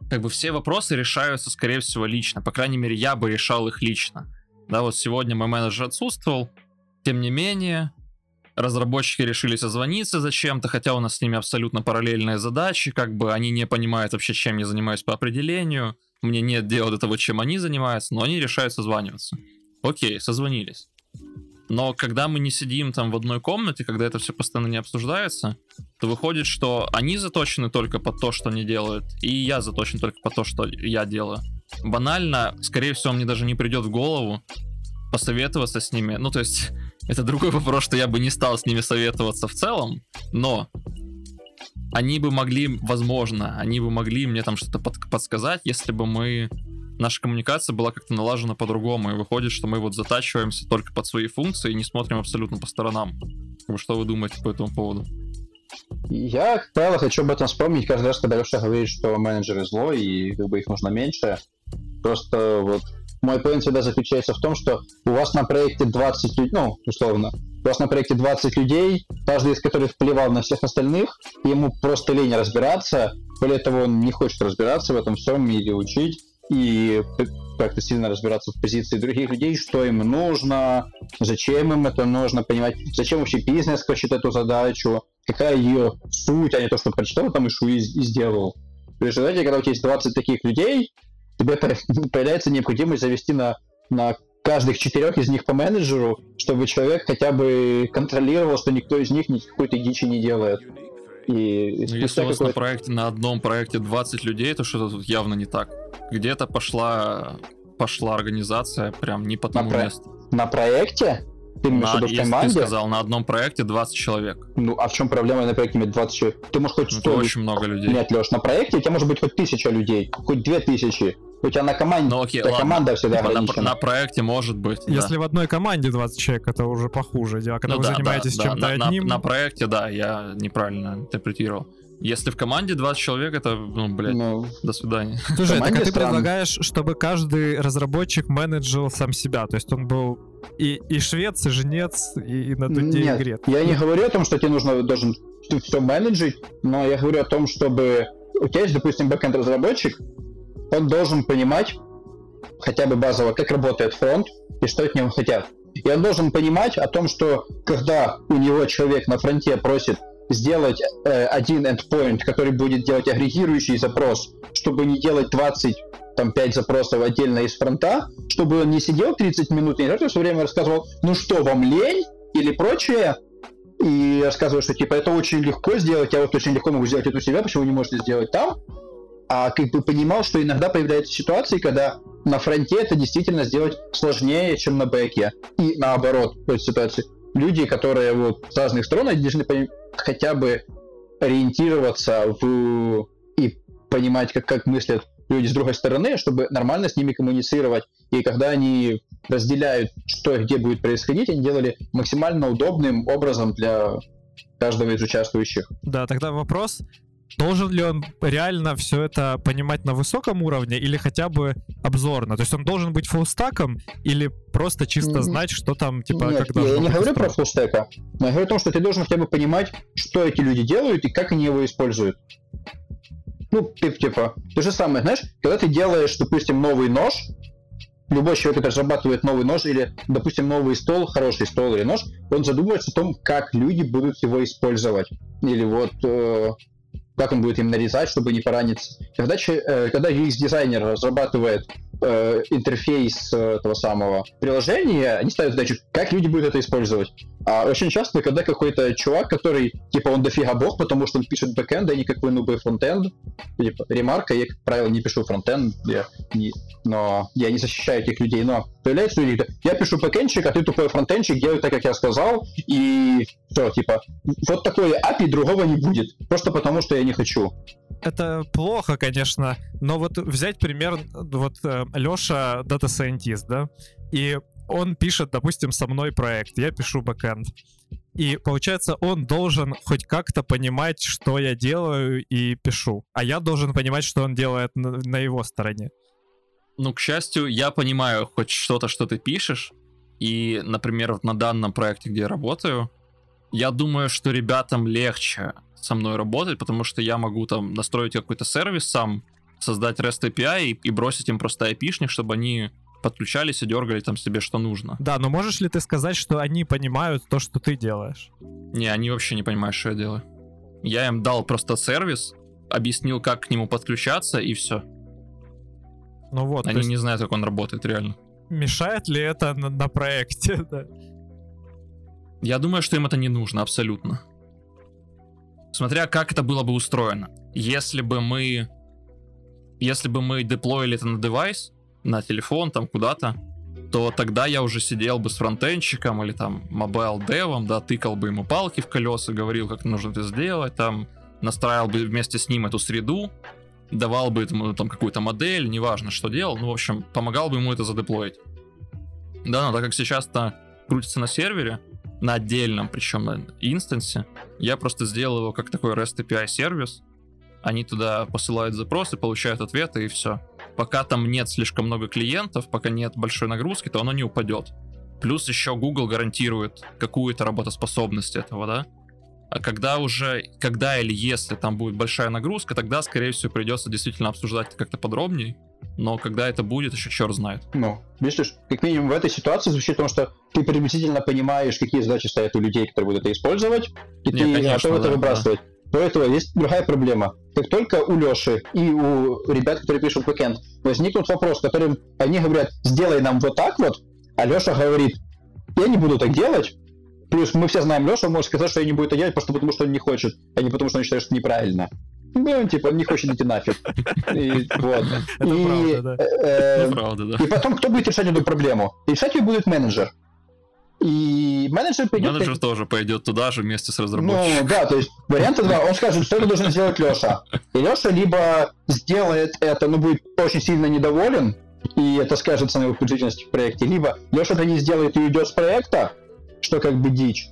как бы все вопросы решаются, скорее всего, лично. По крайней мере, я бы решал их лично. Да, вот сегодня мой менеджер отсутствовал, тем не менее, разработчики решили созвониться зачем-то, хотя у нас с ними абсолютно параллельные задачи, как бы они не понимают вообще, чем я занимаюсь по определению, мне нет дела до того, чем они занимаются, но они решают созваниваться. Окей, созвонились. Но когда мы не сидим там в одной комнате, когда это все постоянно не обсуждается, то выходит, что они заточены только под то, что они делают, и я заточен только под то, что я делаю. Банально, скорее всего, мне даже не придет в голову посоветоваться с ними. Ну, то есть, это другой вопрос, что я бы не стал с ними советоваться в целом, но они бы могли, возможно, они бы могли мне там что-то под, подсказать, если бы мы наша коммуникация была как-то налажена по-другому, и выходит, что мы вот затачиваемся только под свои функции и не смотрим абсолютно по сторонам. Что вы думаете по этому поводу? Я, как правило, хочу об этом вспомнить каждый раз, когда Леша говорит, что менеджеры зло, и как бы их нужно меньше. Просто вот мой поинт всегда заключается в том, что у вас на проекте 20 людей, ну, условно, у вас на проекте 20 людей, каждый из которых плевал на всех остальных, и ему просто лень разбираться, более того, он не хочет разбираться в этом всем или учить, и как-то сильно разбираться в позиции других людей, что им нужно, зачем им это нужно, понимать, зачем вообще бизнес хочет эту задачу, какая ее суть, а не то, что прочитал там и, и сделал. Есть, знаете, когда у тебя есть 20 таких людей, тебе появляется необходимость завести на, на каждых четырех из них по менеджеру, чтобы человек хотя бы контролировал, что никто из них какой-то дичи не делает. И ну, если у вас на проекте, на одном проекте 20 людей, то что-то тут явно не так. Где-то пошла, пошла организация прям не по тому на месту. На проекте? Ты на, в команде? Ты сказал, на одном проекте 20 человек. Ну, а в чем проблема на проекте иметь 20 человек? Ты можешь хоть 100... Ну, очень много людей. Нет, Леш, на проекте у тебя может быть хоть тысяча людей, хоть две тысячи. У тебя на команде, ну, окей, ладно. команда всегда типа. На, на проекте может быть, Если да. в одной команде 20 человек, это уже похуже дело. Когда ну, вы да, занимаетесь да, чем-то да. одним... На, на проекте, да, я неправильно интерпретировал. Если в команде 20 человек, это, ну, блядь, ну, до свидания. Слушай, так а ты предлагаешь, чтобы каждый разработчик менеджил сам себя, то есть он был и, и швец, и женец, и, и на туте, Нет, и грек. я не говорю о том, что тебе нужно должен все менеджить, но я говорю о том, чтобы у тебя есть, допустим, бэкэнд разработчик, он должен понимать хотя бы базово, как работает фронт и что от него хотят. И он должен понимать о том, что когда у него человек на фронте просит сделать э, один endpoint, который будет делать агрегирующий запрос, чтобы не делать 20 там 5 запросов отдельно из фронта, чтобы он не сидел 30 минут и все время рассказывал, ну что, вам лень или прочее, и рассказывал, что типа это очень легко сделать, я вот очень легко могу сделать это у себя, почему вы не можете сделать там? А как бы понимал, что иногда появляются ситуации, когда на фронте это действительно сделать сложнее, чем на бэке. И наоборот, в этой ситуации. Люди, которые вот с разных сторон, они должны хотя бы ориентироваться в и понимать, как, как мыслят люди с другой стороны, чтобы нормально с ними коммуницировать. И когда они разделяют, что и где будет происходить, они делали максимально удобным образом для каждого из участвующих. Да, тогда вопрос, должен ли он реально все это понимать на высоком уровне или хотя бы обзорно? То есть он должен быть фуллстаком или просто чисто знать, что там, типа, Нет, когда... Я не говорю про фуллстека, но я говорю о том, что ты должен хотя бы понимать, что эти люди делают и как они его используют. Ну, типа, то же самое, знаешь, когда ты делаешь, допустим, новый нож, любой человек, который разрабатывает новый нож или, допустим, новый стол, хороший стол или нож, он задумывается о том, как люди будут его использовать. Или вот э, как он будет им нарезать, чтобы не пораниться. Когда, э, когда UX-дизайнер разрабатывает э, интерфейс э, этого самого приложения, они ставят задачу, как люди будут это использовать. А очень часто, когда какой-то чувак, который, типа, он дофига бог, потому что он пишет бэкэнд, а не какой нубый фронтенд, типа, ремарка, я, как правило, не пишу фронтенд, я не, но я не защищаю этих людей, но появляются люди, я пишу бэкэндчик, а ты тупой фронтенчик, делай так, как я сказал, и все, типа, вот такое API другого не будет, просто потому что я не хочу это плохо, конечно, но вот взять пример, вот э, Леша Scientist, да, и он пишет, допустим, со мной проект, я пишу бэкэнд. И получается, он должен хоть как-то понимать, что я делаю и пишу. А я должен понимать, что он делает на, на его стороне. Ну, к счастью, я понимаю хоть что-то, что ты пишешь. И, например, на данном проекте, где я работаю, я думаю, что ребятам легче со мной работать, потому что я могу там настроить какой-то сервис сам, создать REST API и, и бросить им просто IP-шник, чтобы они подключались и дергали там себе что нужно. Да, но можешь ли ты сказать, что они понимают то, что ты делаешь? Не, они вообще не понимают, что я делаю. Я им дал просто сервис, объяснил, как к нему подключаться, и все. Ну вот. Они есть... не знают, как он работает реально. Мешает ли это на, на проекте? Я думаю, что им это не нужно абсолютно. Смотря как это было бы устроено. Если бы мы... Если бы мы деплоили это на девайс, на телефон, там куда-то, то тогда я уже сидел бы с фронтенщиком или там mobile девом, да, тыкал бы ему палки в колеса, говорил, как нужно это сделать, там настраивал бы вместе с ним эту среду, давал бы ему там какую-то модель, неважно, что делал, ну, в общем, помогал бы ему это задеплоить. Да, но так как сейчас это крутится на сервере, на отдельном, причем на инстансе, я просто сделал его как такой REST API сервис, они туда посылают запросы, получают ответы и все пока там нет слишком много клиентов, пока нет большой нагрузки, то оно не упадет. Плюс еще Google гарантирует какую-то работоспособность этого, да? А когда уже, когда или если там будет большая нагрузка, тогда, скорее всего, придется действительно обсуждать это как-то подробнее. Но когда это будет, еще черт знает. Ну, видишь, как минимум в этой ситуации звучит то, что ты приблизительно понимаешь, какие задачи стоят у людей, которые будут это использовать, и Нет, ты конечно, готов да, это выбрасывать. Да. До этого есть другая проблема. Как только у Леши и у ребят, которые пишут бэкэнд, возникнут вопрос, которым они говорят, сделай нам вот так вот, а Леша говорит, я не буду так делать, Плюс мы все знаем Леша, он может сказать, что я не буду это делать, просто потому что он не хочет, а не потому что он считает, что неправильно. Ну, он типа не хочет идти нафиг. И, вот. Это и, правда, да. Э, э, правда, да. И потом кто будет решать эту проблему? Решать ее будет менеджер. И менеджер пойдет... Менеджер как... тоже пойдет туда же вместе с разработчиком. Ну, да, то есть варианты два. Он скажет, что это должен сделать Леша. И Леша либо сделает это, но будет очень сильно недоволен, и это скажется на его продолжительности в проекте, либо Леша это не сделает и уйдет с проекта, что как бы дичь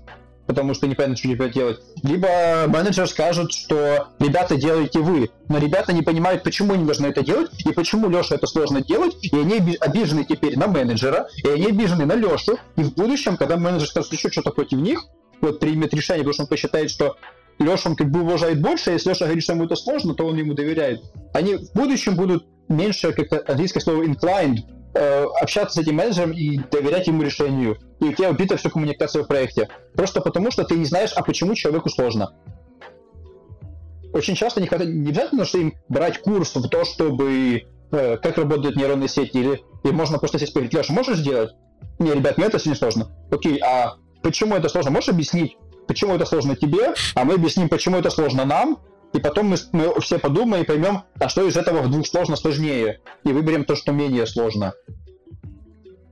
потому что непонятно, что тебе делать. Либо менеджер скажет, что ребята делаете вы, но ребята не понимают, почему они должны это делать, и почему Леша это сложно делать, и они обижены теперь на менеджера, и они обижены на Лешу, и в будущем, когда менеджер скажет еще что-то против них, вот примет решение, потому что он посчитает, что Леша он как бы уважает больше, а если Леша говорит, что ему это сложно, то он ему доверяет. Они в будущем будут меньше, как английское слово inclined, Э, общаться с этим менеджером и доверять ему решению. И у тебя убита всю коммуникацию в проекте. Просто потому, что ты не знаешь, а почему человеку сложно. Очень часто не, хватает, не обязательно, что им брать курс в то, чтобы э, как работают нейронные сети, или, или можно просто сесть и Леша, можешь сделать? Не, ребят, мне это не сложно. Окей, а почему это сложно? Можешь объяснить? Почему это сложно тебе, а мы объясним, почему это сложно нам, и потом мы, мы все подумаем и поймем, а что из этого вдруг сложно сложнее, и выберем то, что менее сложно.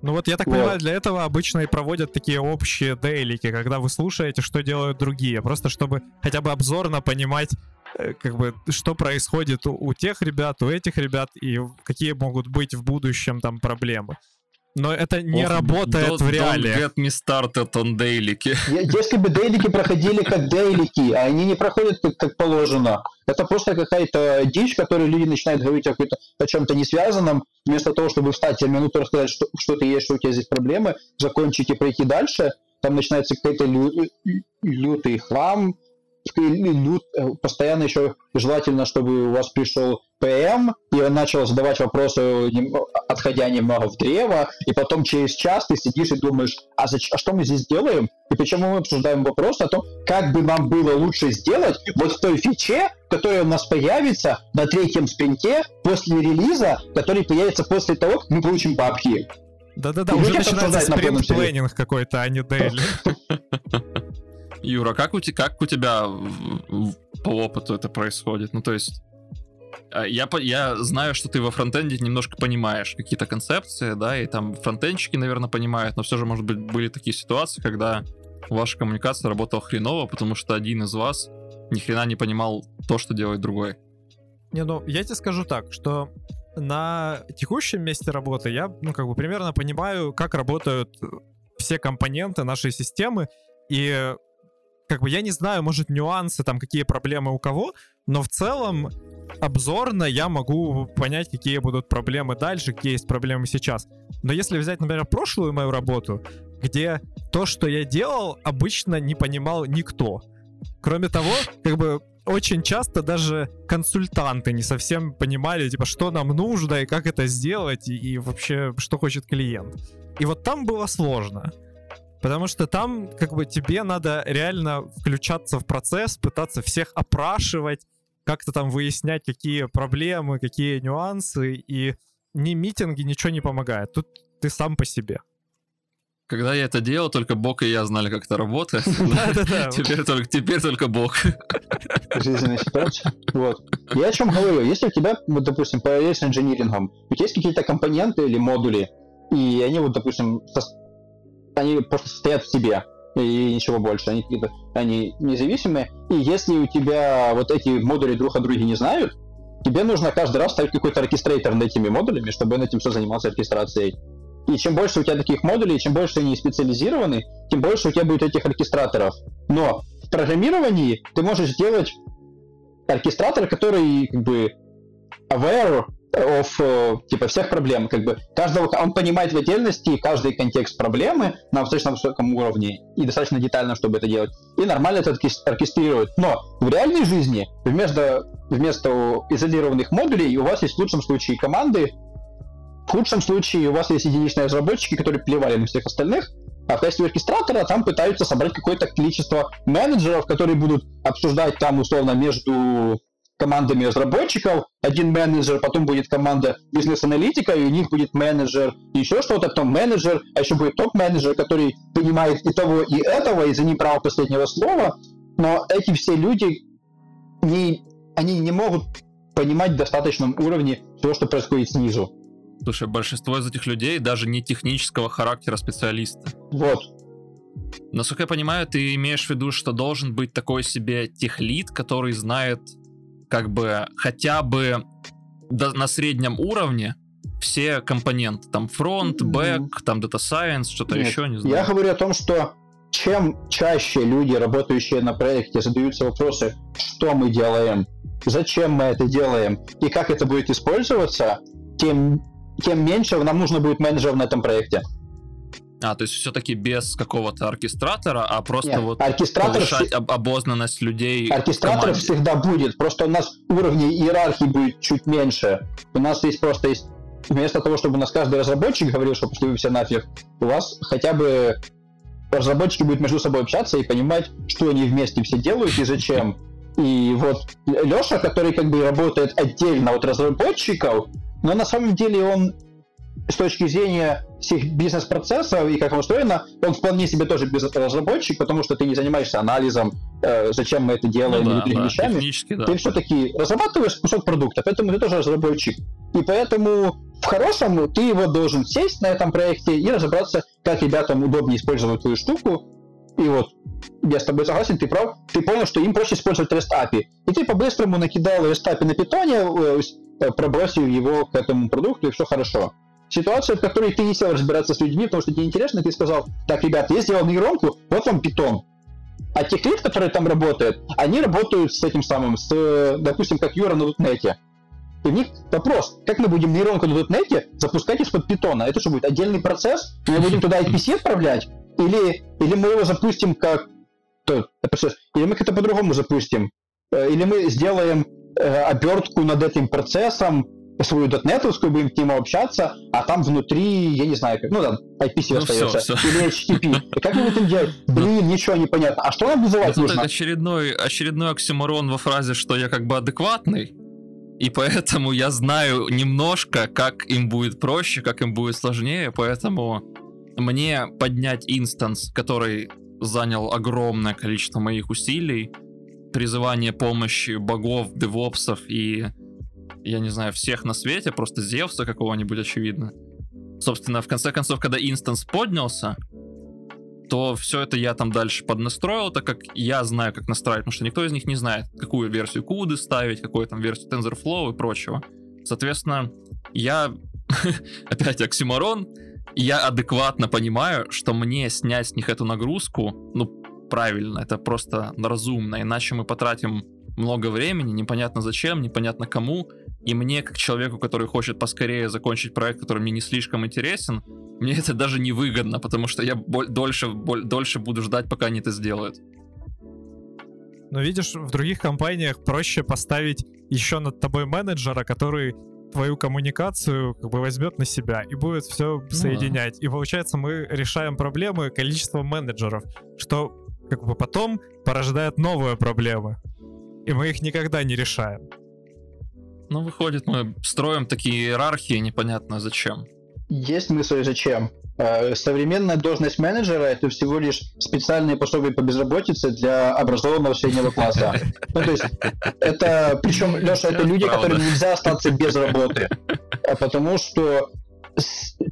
Ну вот я так вот. понимаю, для этого обычно и проводят такие общие дейлики, когда вы слушаете, что делают другие, просто чтобы хотя бы обзорно понимать, э, как бы, что происходит у, у тех ребят, у этих ребят, и какие могут быть в будущем там проблемы. Но это не Ох, работает don't, в реале. Don't get me started on дейлики. Если бы дейлики проходили как дейлики, а они не проходят как, как положено, это просто какая-то дичь, которую люди начинают говорить о, о чем-то не связанном, вместо того, чтобы встать и минуту рассказать, что, что ты есть, что у тебя здесь проблемы, закончить и пройти дальше, там начинается какой-то лю, лютый хлам, лют, э, постоянно еще желательно, чтобы у вас пришел ПМ, и он начал задавать вопросы, отходя немного в древо, и потом через час ты сидишь и думаешь, а, зач- а что мы здесь делаем? И почему мы обсуждаем вопрос о том, как бы нам было лучше сделать вот в той фиче, которая у нас появится на третьем спринте после релиза, который появится после того, как мы получим бабки. Да-да-да, уже начинается обсуждать на полном спринт серьезе. планинг какой-то, а не дейли. Юра, как у, как у тебя по опыту это происходит? Ну, то есть, а, я, я знаю, что ты во фронтенде немножко понимаешь какие-то концепции, да, и там фронтенщики, наверное, понимают, но все же, может быть, были такие ситуации, когда ваша коммуникация работала хреново, потому что один из вас ни хрена не понимал то, что делает другой. Не, ну, я тебе скажу так, что на текущем месте работы я, ну, как бы примерно понимаю, как работают все компоненты нашей системы, и как бы я не знаю, может, нюансы, там, какие проблемы у кого, но в целом обзорно я могу понять, какие будут проблемы дальше, какие есть проблемы сейчас. Но если взять, например, прошлую мою работу, где то, что я делал, обычно не понимал никто. Кроме того, как бы очень часто даже консультанты не совсем понимали, типа, что нам нужно и как это сделать, и, и вообще, что хочет клиент. И вот там было сложно. Потому что там, как бы, тебе надо реально включаться в процесс, пытаться всех опрашивать, как-то там выяснять, какие проблемы, какие нюансы, и ни митинги, ничего не помогает. Тут ты сам по себе. Когда я это делал, только Бог и я знали, как это работает. Теперь только, теперь только Бог. жизненная ситуация. Вот. Я о чем говорю? Если у тебя, вот, допустим, параллель с инжинирингом, у тебя есть какие-то компоненты или модули, и они вот, допустим, они просто стоят в себе, и ничего больше, они какие-то, они независимые, и если у тебя вот эти модули друг о друге не знают, тебе нужно каждый раз ставить какой-то оркестрейтор над этими модулями, чтобы он этим все занимался оркестрацией. И чем больше у тебя таких модулей, чем больше они специализированы, тем больше у тебя будет этих оркестраторов. Но в программировании ты можешь сделать оркестратор, который как бы aware of э, типа всех проблем, как бы каждого он понимает в отдельности каждый контекст проблемы на достаточно высоком уровне и достаточно детально, чтобы это делать, и нормально это оркес- оркестрирует. Но в реальной жизни вместо вместо изолированных модулей у вас есть в лучшем случае команды, в худшем случае у вас есть единичные разработчики, которые плевали на всех остальных, а в качестве оркестратора там пытаются собрать какое-то количество менеджеров, которые будут обсуждать там условно между командами разработчиков. Один менеджер, потом будет команда бизнес-аналитика, и у них будет менеджер и еще что-то, потом менеджер, а еще будет топ-менеджер, который понимает и того, и этого, и за ним право последнего слова. Но эти все люди, не, они не могут понимать в достаточном уровне все, что происходит снизу. Слушай, большинство из этих людей даже не технического характера специалисты. Вот. Насколько я понимаю, ты имеешь в виду, что должен быть такой себе техлит, который знает как бы хотя бы до- на среднем уровне все компоненты. Там фронт, бэк, там data science, что-то Нет, еще, не Я знаю. говорю о том, что чем чаще люди, работающие на проекте, задаются вопросы, что мы делаем, зачем мы это делаем и как это будет использоваться, тем, тем меньше нам нужно будет менеджеров на этом проекте. А, то есть все-таки без какого-то оркестратора, а просто Нет, вот оркестратор, повышать вс- об- обознанность людей. оркестратор всегда будет, просто у нас уровней иерархии будет чуть меньше. У нас есть просто есть вместо того, чтобы у нас каждый разработчик говорил, что пошли вы все нафиг, у вас хотя бы разработчики будут между собой общаться и понимать, что они вместе все делают и зачем. И вот Леша, который как бы работает отдельно от разработчиков, но на самом деле он с точки зрения всех бизнес-процессов и как оно устроено, он вполне себе тоже бизнес-разработчик, потому что ты не занимаешься анализом, э, зачем мы это Ну делаем или да, другими да, вещами. да. Ты все-таки разрабатываешь кусок продукта, поэтому ты тоже разработчик. И поэтому в хорошем ты его должен сесть на этом проекте и разобраться, как ребятам удобнее использовать твою штуку. И вот, я с тобой согласен, ты прав. Ты понял, что им проще использовать REST API. И ты по-быстрому накидал REST API на питоне, э, э, пробросил его к этому продукту, и все хорошо. Ситуация, в которой ты не сел разбираться с людьми, потому что тебе интересно, ты сказал, так, ребят, я сделал нейронку, вот вам питон. А тех лид, которые там работают, они работают с этим самым, с, допустим, как Юра на дотнете. И в них вопрос, как мы будем нейронку на дотнете запускать из-под питона? Это что будет, отдельный процесс? Мы будем туда IPC отправлять? Или, или мы его запустим как... Или мы как-то по-другому запустим? Э, Или мы сделаем э, обертку над этим процессом, свою дотнетовскую, будем к нему общаться, а там внутри, я не знаю, как, ну да, IPC Ну остается, всё, всё. или HTTP. И как мы будем делать? Блин, ничего не понятно. А что нам вызывать это нужно? очередной, очередной оксюморон во фразе, что я как бы адекватный. И поэтому я знаю немножко, как им будет проще, как им будет сложнее, поэтому мне поднять instance, который занял огромное количество моих усилий, призывание помощи богов, девопсов и, я не знаю, всех на свете, просто Зевса какого-нибудь, очевидно. Собственно, в конце концов, когда instance поднялся, то все это я там дальше поднастроил, так как я знаю, как настраивать, потому что никто из них не знает, какую версию CUDA ставить, какую там версию TensorFlow и прочего. Соответственно, я, опять оксиморон, я адекватно понимаю, что мне снять с них эту нагрузку, ну, правильно, это просто разумно, иначе мы потратим много времени, непонятно зачем, непонятно кому, и мне, как человеку, который хочет поскорее закончить проект, который мне не слишком интересен, мне это даже не выгодно, потому что я дольше, дольше буду ждать, пока они это сделают. Но видишь, в других компаниях проще поставить еще над тобой менеджера, который твою коммуникацию как бы возьмет на себя и будет все ну, соединять. Да. И получается, мы решаем проблемы количеством менеджеров, что как бы потом порождает новые проблемы. И мы их никогда не решаем. Ну, выходит, мы строим такие иерархии, непонятно зачем. Есть мысль, зачем. Э, современная должность менеджера это всего лишь специальные пособия по безработице для образованного среднего класса. Ну, то есть, это, причем, Леша, это люди, которым нельзя остаться без работы. А потому что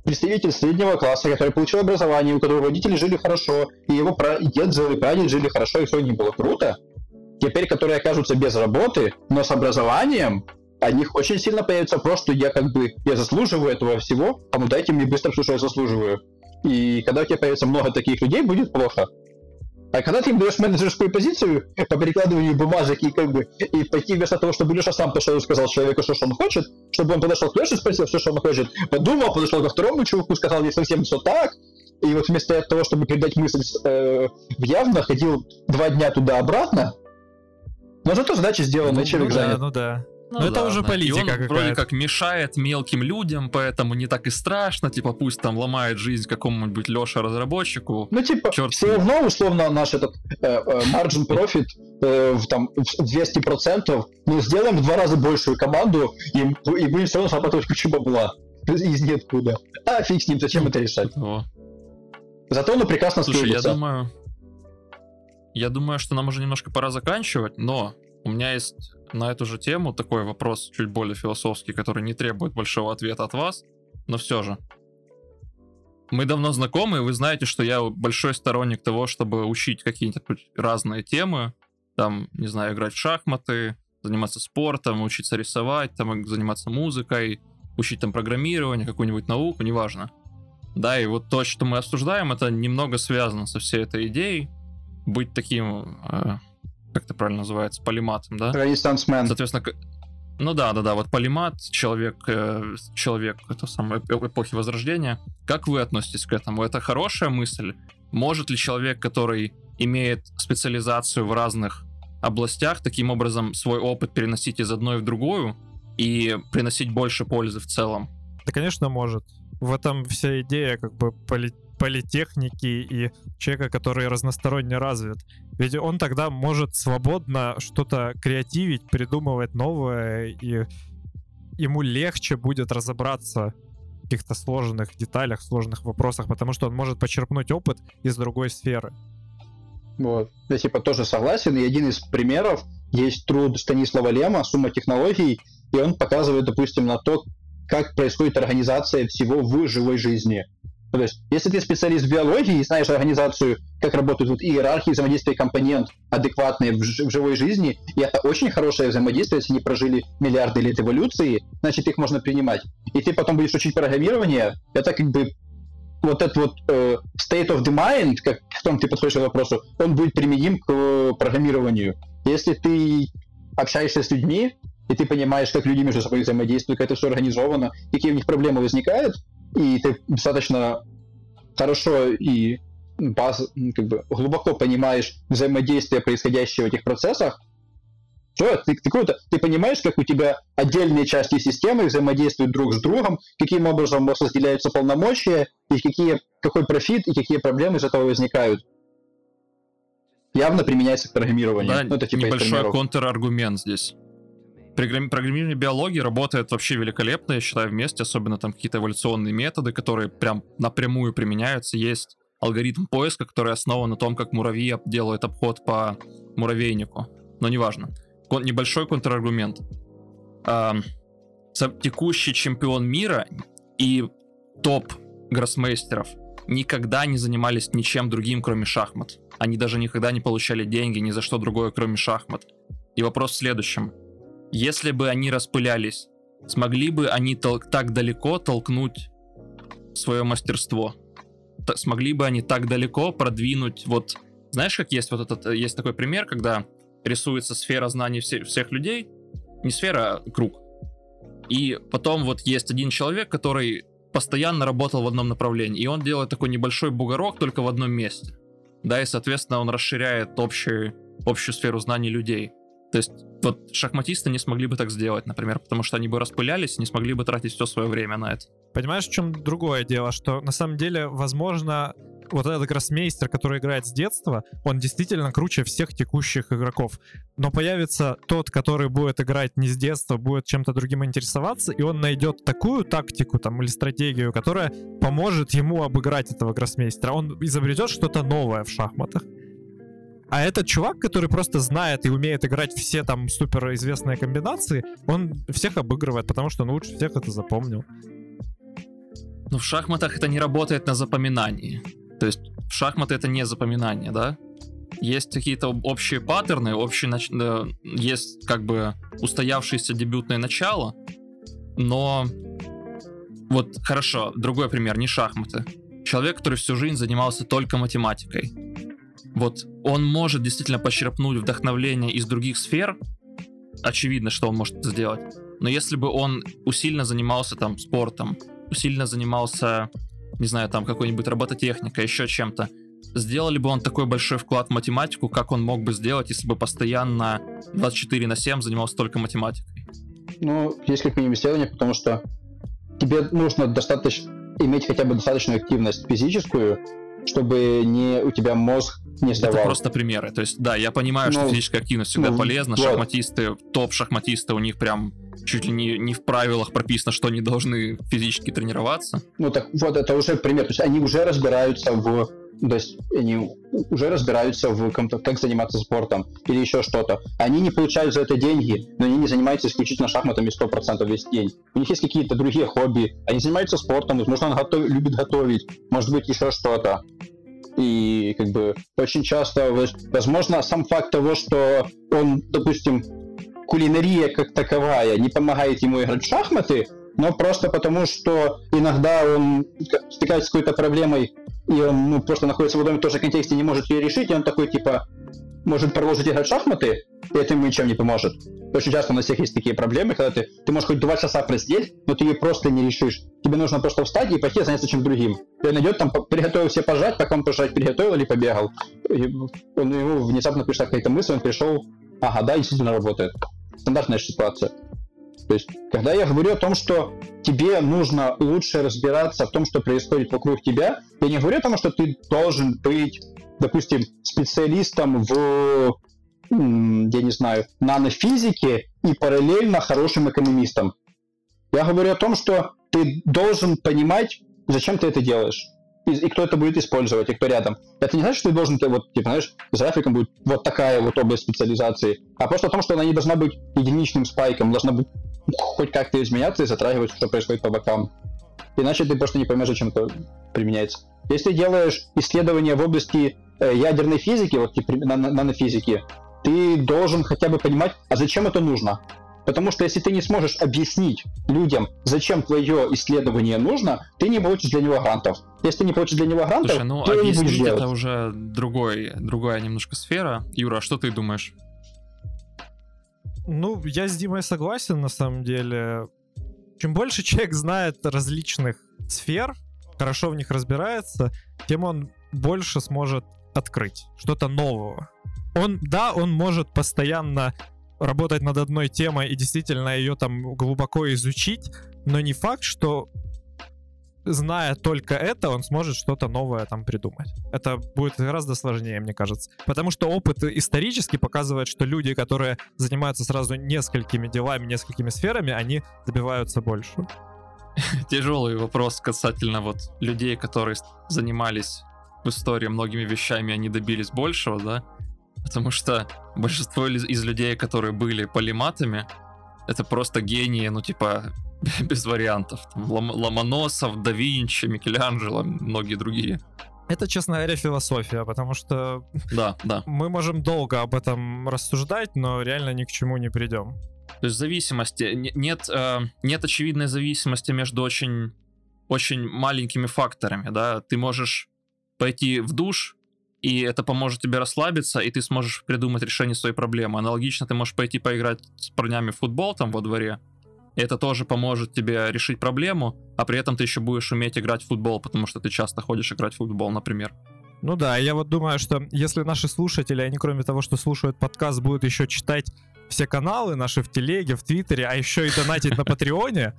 представитель среднего класса, который получил образование, у которого родители жили хорошо, и его дед и прадед жили хорошо, и все не было круто, теперь, которые окажутся без работы, но с образованием, о них очень сильно появится вопрос, что я как бы, я заслуживаю этого всего, а ну дайте мне быстро все, что я заслуживаю. И когда у тебя появится много таких людей, будет плохо. А когда ты им даешь менеджерскую позицию по перекладыванию бумажек и как бы и пойти вместо того, чтобы Леша сам пошел и сказал человеку, что, что он хочет, чтобы он подошел к Леше, спросил все, что он хочет, подумал, подошел ко второму чуваку, сказал не совсем все так, и вот вместо того, чтобы передать мысль э, явно, ходил два дня туда-обратно, но зато задача сделана, ну, человек ну, занят. Да, ну да. Ну, Но да, это уже политика и он вроде как мешает мелким людям, поэтому не так и страшно, типа пусть там ломает жизнь какому-нибудь Леше разработчику. Ну типа Черт все равно условно наш этот э, э, margin profit э, в там в 200%, ну сделаем в два раза большую команду и, и будем все равно зарабатывать кучу бабла из ниоткуда. А фиг с ним, зачем это решать? О. Зато он прекрасно Слушай, я думаю, я думаю, что нам уже немножко пора заканчивать, но у меня есть на эту же тему такой вопрос чуть более философский, который не требует большого ответа от вас, но все же. Мы давно знакомы, и вы знаете, что я большой сторонник того, чтобы учить какие-нибудь разные темы, там, не знаю, играть в шахматы, заниматься спортом, учиться рисовать, там, заниматься музыкой, учить там программирование, какую-нибудь науку, неважно. Да, и вот то, что мы обсуждаем, это немного связано со всей этой идеей, быть таким э, как это правильно называется, полиматом, да? Ренессансмен. Соответственно, ну да, да, да, вот полимат, человек, э, человек это самой эпохи Возрождения. Как вы относитесь к этому? Это хорошая мысль? Может ли человек, который имеет специализацию в разных областях, таким образом свой опыт переносить из одной в другую и приносить больше пользы в целом? Да, конечно, может. В этом вся идея как бы поли политехники и человека, который разносторонне развит. Ведь он тогда может свободно что-то креативить, придумывать новое, и ему легче будет разобраться в каких-то сложных деталях, сложных вопросах, потому что он может почерпнуть опыт из другой сферы. Вот. Я типа тоже согласен, и один из примеров есть труд Станислава Лема «Сумма технологий», и он показывает, допустим, на то, как происходит организация всего в живой жизни. То есть, если ты специалист в биологии и знаешь организацию, как работают вот иерархии взаимодействия компонент, адекватные в, в живой жизни, и это очень хорошее взаимодействие, если они прожили миллиарды лет эволюции, значит, их можно принимать. И ты потом будешь учить программирование, это как бы вот этот вот э, state of the mind, как в том ты подходишь к вопросу, он будет применим к э, программированию. Если ты общаешься с людьми, и ты понимаешь, как люди между собой взаимодействуют, как это все организовано, какие у них проблемы возникают, и ты достаточно хорошо и баз, как бы, глубоко понимаешь взаимодействие, происходящее в этих процессах, все, ты, ты, круто, ты понимаешь, как у тебя отдельные части системы взаимодействуют друг с другом, каким образом разделяются полномочия, и какие, какой профит и какие проблемы из этого возникают. Явно применяется к программированию. Да, ну, это, типа, небольшой контраргумент здесь. Программирование биологии работает вообще великолепно, я считаю, вместе, особенно там какие-то эволюционные методы, которые прям напрямую применяются. Есть алгоритм поиска, который основан на том, как муравьи делают обход по муравейнику. Но неважно. Кон- небольшой контраргумент. Эм, текущий чемпион мира и топ гроссмейстеров никогда не занимались ничем другим, кроме шахмат. Они даже никогда не получали деньги ни за что другое, кроме шахмат. И вопрос в следующем. Если бы они распылялись, смогли бы они тол- так далеко толкнуть свое мастерство? Т- смогли бы они так далеко продвинуть вот... Знаешь, как есть вот этот... Есть такой пример, когда рисуется сфера знаний все, всех людей. Не сфера, а круг. И потом вот есть один человек, который постоянно работал в одном направлении. И он делает такой небольшой бугорок только в одном месте. Да, и, соответственно, он расширяет общую, общую сферу знаний людей. То есть вот шахматисты не смогли бы так сделать, например, потому что они бы распылялись и не смогли бы тратить все свое время на это. Понимаешь, в чем другое дело, что на самом деле, возможно, вот этот гроссмейстер, который играет с детства, он действительно круче всех текущих игроков. Но появится тот, который будет играть не с детства, будет чем-то другим интересоваться, и он найдет такую тактику там или стратегию, которая поможет ему обыграть этого гроссмейстера. Он изобретет что-то новое в шахматах. А этот чувак, который просто знает и умеет играть все там супер известные комбинации, он всех обыгрывает, потому что он лучше всех это запомнил. Но в шахматах это не работает на запоминании. То есть в шахматы это не запоминание, да? Есть какие-то общие паттерны, общие нач... есть как бы устоявшееся дебютное начало, но вот хорошо, другой пример, не шахматы. Человек, который всю жизнь занимался только математикой, вот он может действительно почерпнуть вдохновление из других сфер, очевидно, что он может это сделать. Но если бы он усиленно занимался там спортом, усиленно занимался, не знаю, там какой-нибудь робототехникой, еще чем-то, сделали бы он такой большой вклад в математику, как он мог бы сделать, если бы постоянно 24 на 7 занимался только математикой? Ну, есть как минимум исследование, потому что тебе нужно достаточно иметь хотя бы достаточную активность физическую, чтобы не у тебя мозг не сдавал. Это просто примеры. То есть, да, я понимаю, ну, что физическая активность всегда ну, полезна. Вот. Шахматисты, топ-шахматисты, у них прям чуть ли не, не в правилах прописано, что они должны физически тренироваться. Ну так вот, это уже пример. То есть они уже разбираются в то есть они уже разбираются в как заниматься спортом или еще что-то. Они не получают за это деньги, но они не занимаются исключительно шахматами 100% весь день. У них есть какие-то другие хобби. Они занимаются спортом, возможно, он готов, любит готовить, может быть, еще что-то. И как бы очень часто, возможно, сам факт того, что он, допустим, кулинария как таковая не помогает ему играть в шахматы, но просто потому, что иногда он стыкается с какой-то проблемой, и он ну, просто находится в одном и том же контексте не может ее решить, и он такой, типа, может продолжить играть в шахматы, и это ему ничем не поможет. Очень часто у нас всех есть такие проблемы, когда ты, ты можешь хоть два часа просидеть, но ты ее просто не решишь. Тебе нужно просто встать и пойти заняться чем-то другим. И он идет там, приготовил все пожать, пока он пожать приготовил или побегал. И он, ему внезапно пришла какая-то мысль, он пришел, ага, да, действительно работает. Стандартная ситуация. То есть, когда я говорю о том, что тебе нужно лучше разбираться в том, что происходит вокруг тебя, я не говорю о том, что ты должен быть, допустим, специалистом в, я не знаю, нанофизике и параллельно хорошим экономистом. Я говорю о том, что ты должен понимать, зачем ты это делаешь и, и кто это будет использовать, и кто рядом. Это не значит, что ты должен, ты, вот, типа, знаешь, за Африком будет вот такая вот область специализации, а просто о том, что она не должна быть единичным спайком, должна быть хоть как-то изменяться и затрагивать, что происходит по бокам. Иначе ты просто не поймешь, зачем это применяется. Если ты делаешь исследования в области э, ядерной физики, вот типа нанофизики, ты должен хотя бы понимать, а зачем это нужно. Потому что если ты не сможешь объяснить людям, зачем твое исследование нужно, ты не получишь для него грантов. Если ты не получишь для него грантов, Слушай, ну, ты объяснить не будешь делать. это уже другой, другая немножко сфера. Юра, а что ты думаешь? Ну, я с Димой согласен, на самом деле. Чем больше человек знает различных сфер, хорошо в них разбирается, тем он больше сможет открыть что-то нового. Он, да, он может постоянно работать над одной темой и действительно ее там глубоко изучить, но не факт, что зная только это, он сможет что-то новое там придумать. Это будет гораздо сложнее, мне кажется. Потому что опыт исторически показывает, что люди, которые занимаются сразу несколькими делами, несколькими сферами, они добиваются больше. Тяжелый вопрос касательно вот людей, которые занимались в истории многими вещами, они добились большего, да? Потому что большинство из людей, которые были полиматами, это просто гении, ну типа без вариантов. Лом, Ломоносов, да Винчи, Микеланджело, многие другие. Это, честно говоря, философия, потому что да, да. мы можем долго об этом рассуждать, но реально ни к чему не придем. То есть зависимости нет э, нет очевидной зависимости между очень очень маленькими факторами, да. Ты можешь пойти в душ, и это поможет тебе расслабиться, и ты сможешь придумать решение своей проблемы. Аналогично ты можешь пойти поиграть с парнями в футбол там во дворе, это тоже поможет тебе решить проблему, а при этом ты еще будешь уметь играть в футбол, потому что ты часто ходишь играть в футбол, например. Ну да, я вот думаю, что если наши слушатели, они кроме того, что слушают подкаст, будут еще читать все каналы наши в телеге, в твиттере, а еще и донатить на Патреоне,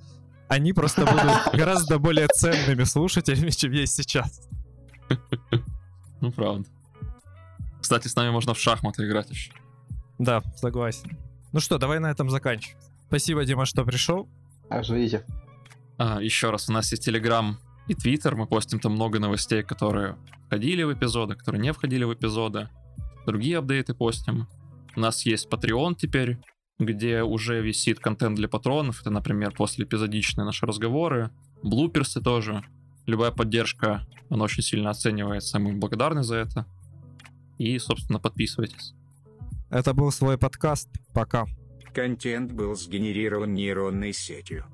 они просто будут гораздо более ценными слушателями, чем есть сейчас. Ну, правда. Кстати, с нами можно в шахматы играть еще. Да, согласен. Ну что, давай на этом заканчивать. Спасибо, Дима, что пришел. Аж видите. А, еще раз, у нас есть Телеграм и Твиттер. Мы постим там много новостей, которые входили в эпизоды, которые не входили в эпизоды. Другие апдейты постим. У нас есть Patreon теперь, где уже висит контент для патронов. Это, например, после эпизодичные наши разговоры, блуперсы тоже. Любая поддержка, она очень сильно оценивается, мы благодарны за это. И, собственно, подписывайтесь. Это был свой подкаст. Пока. Контент был сгенерирован нейронной сетью.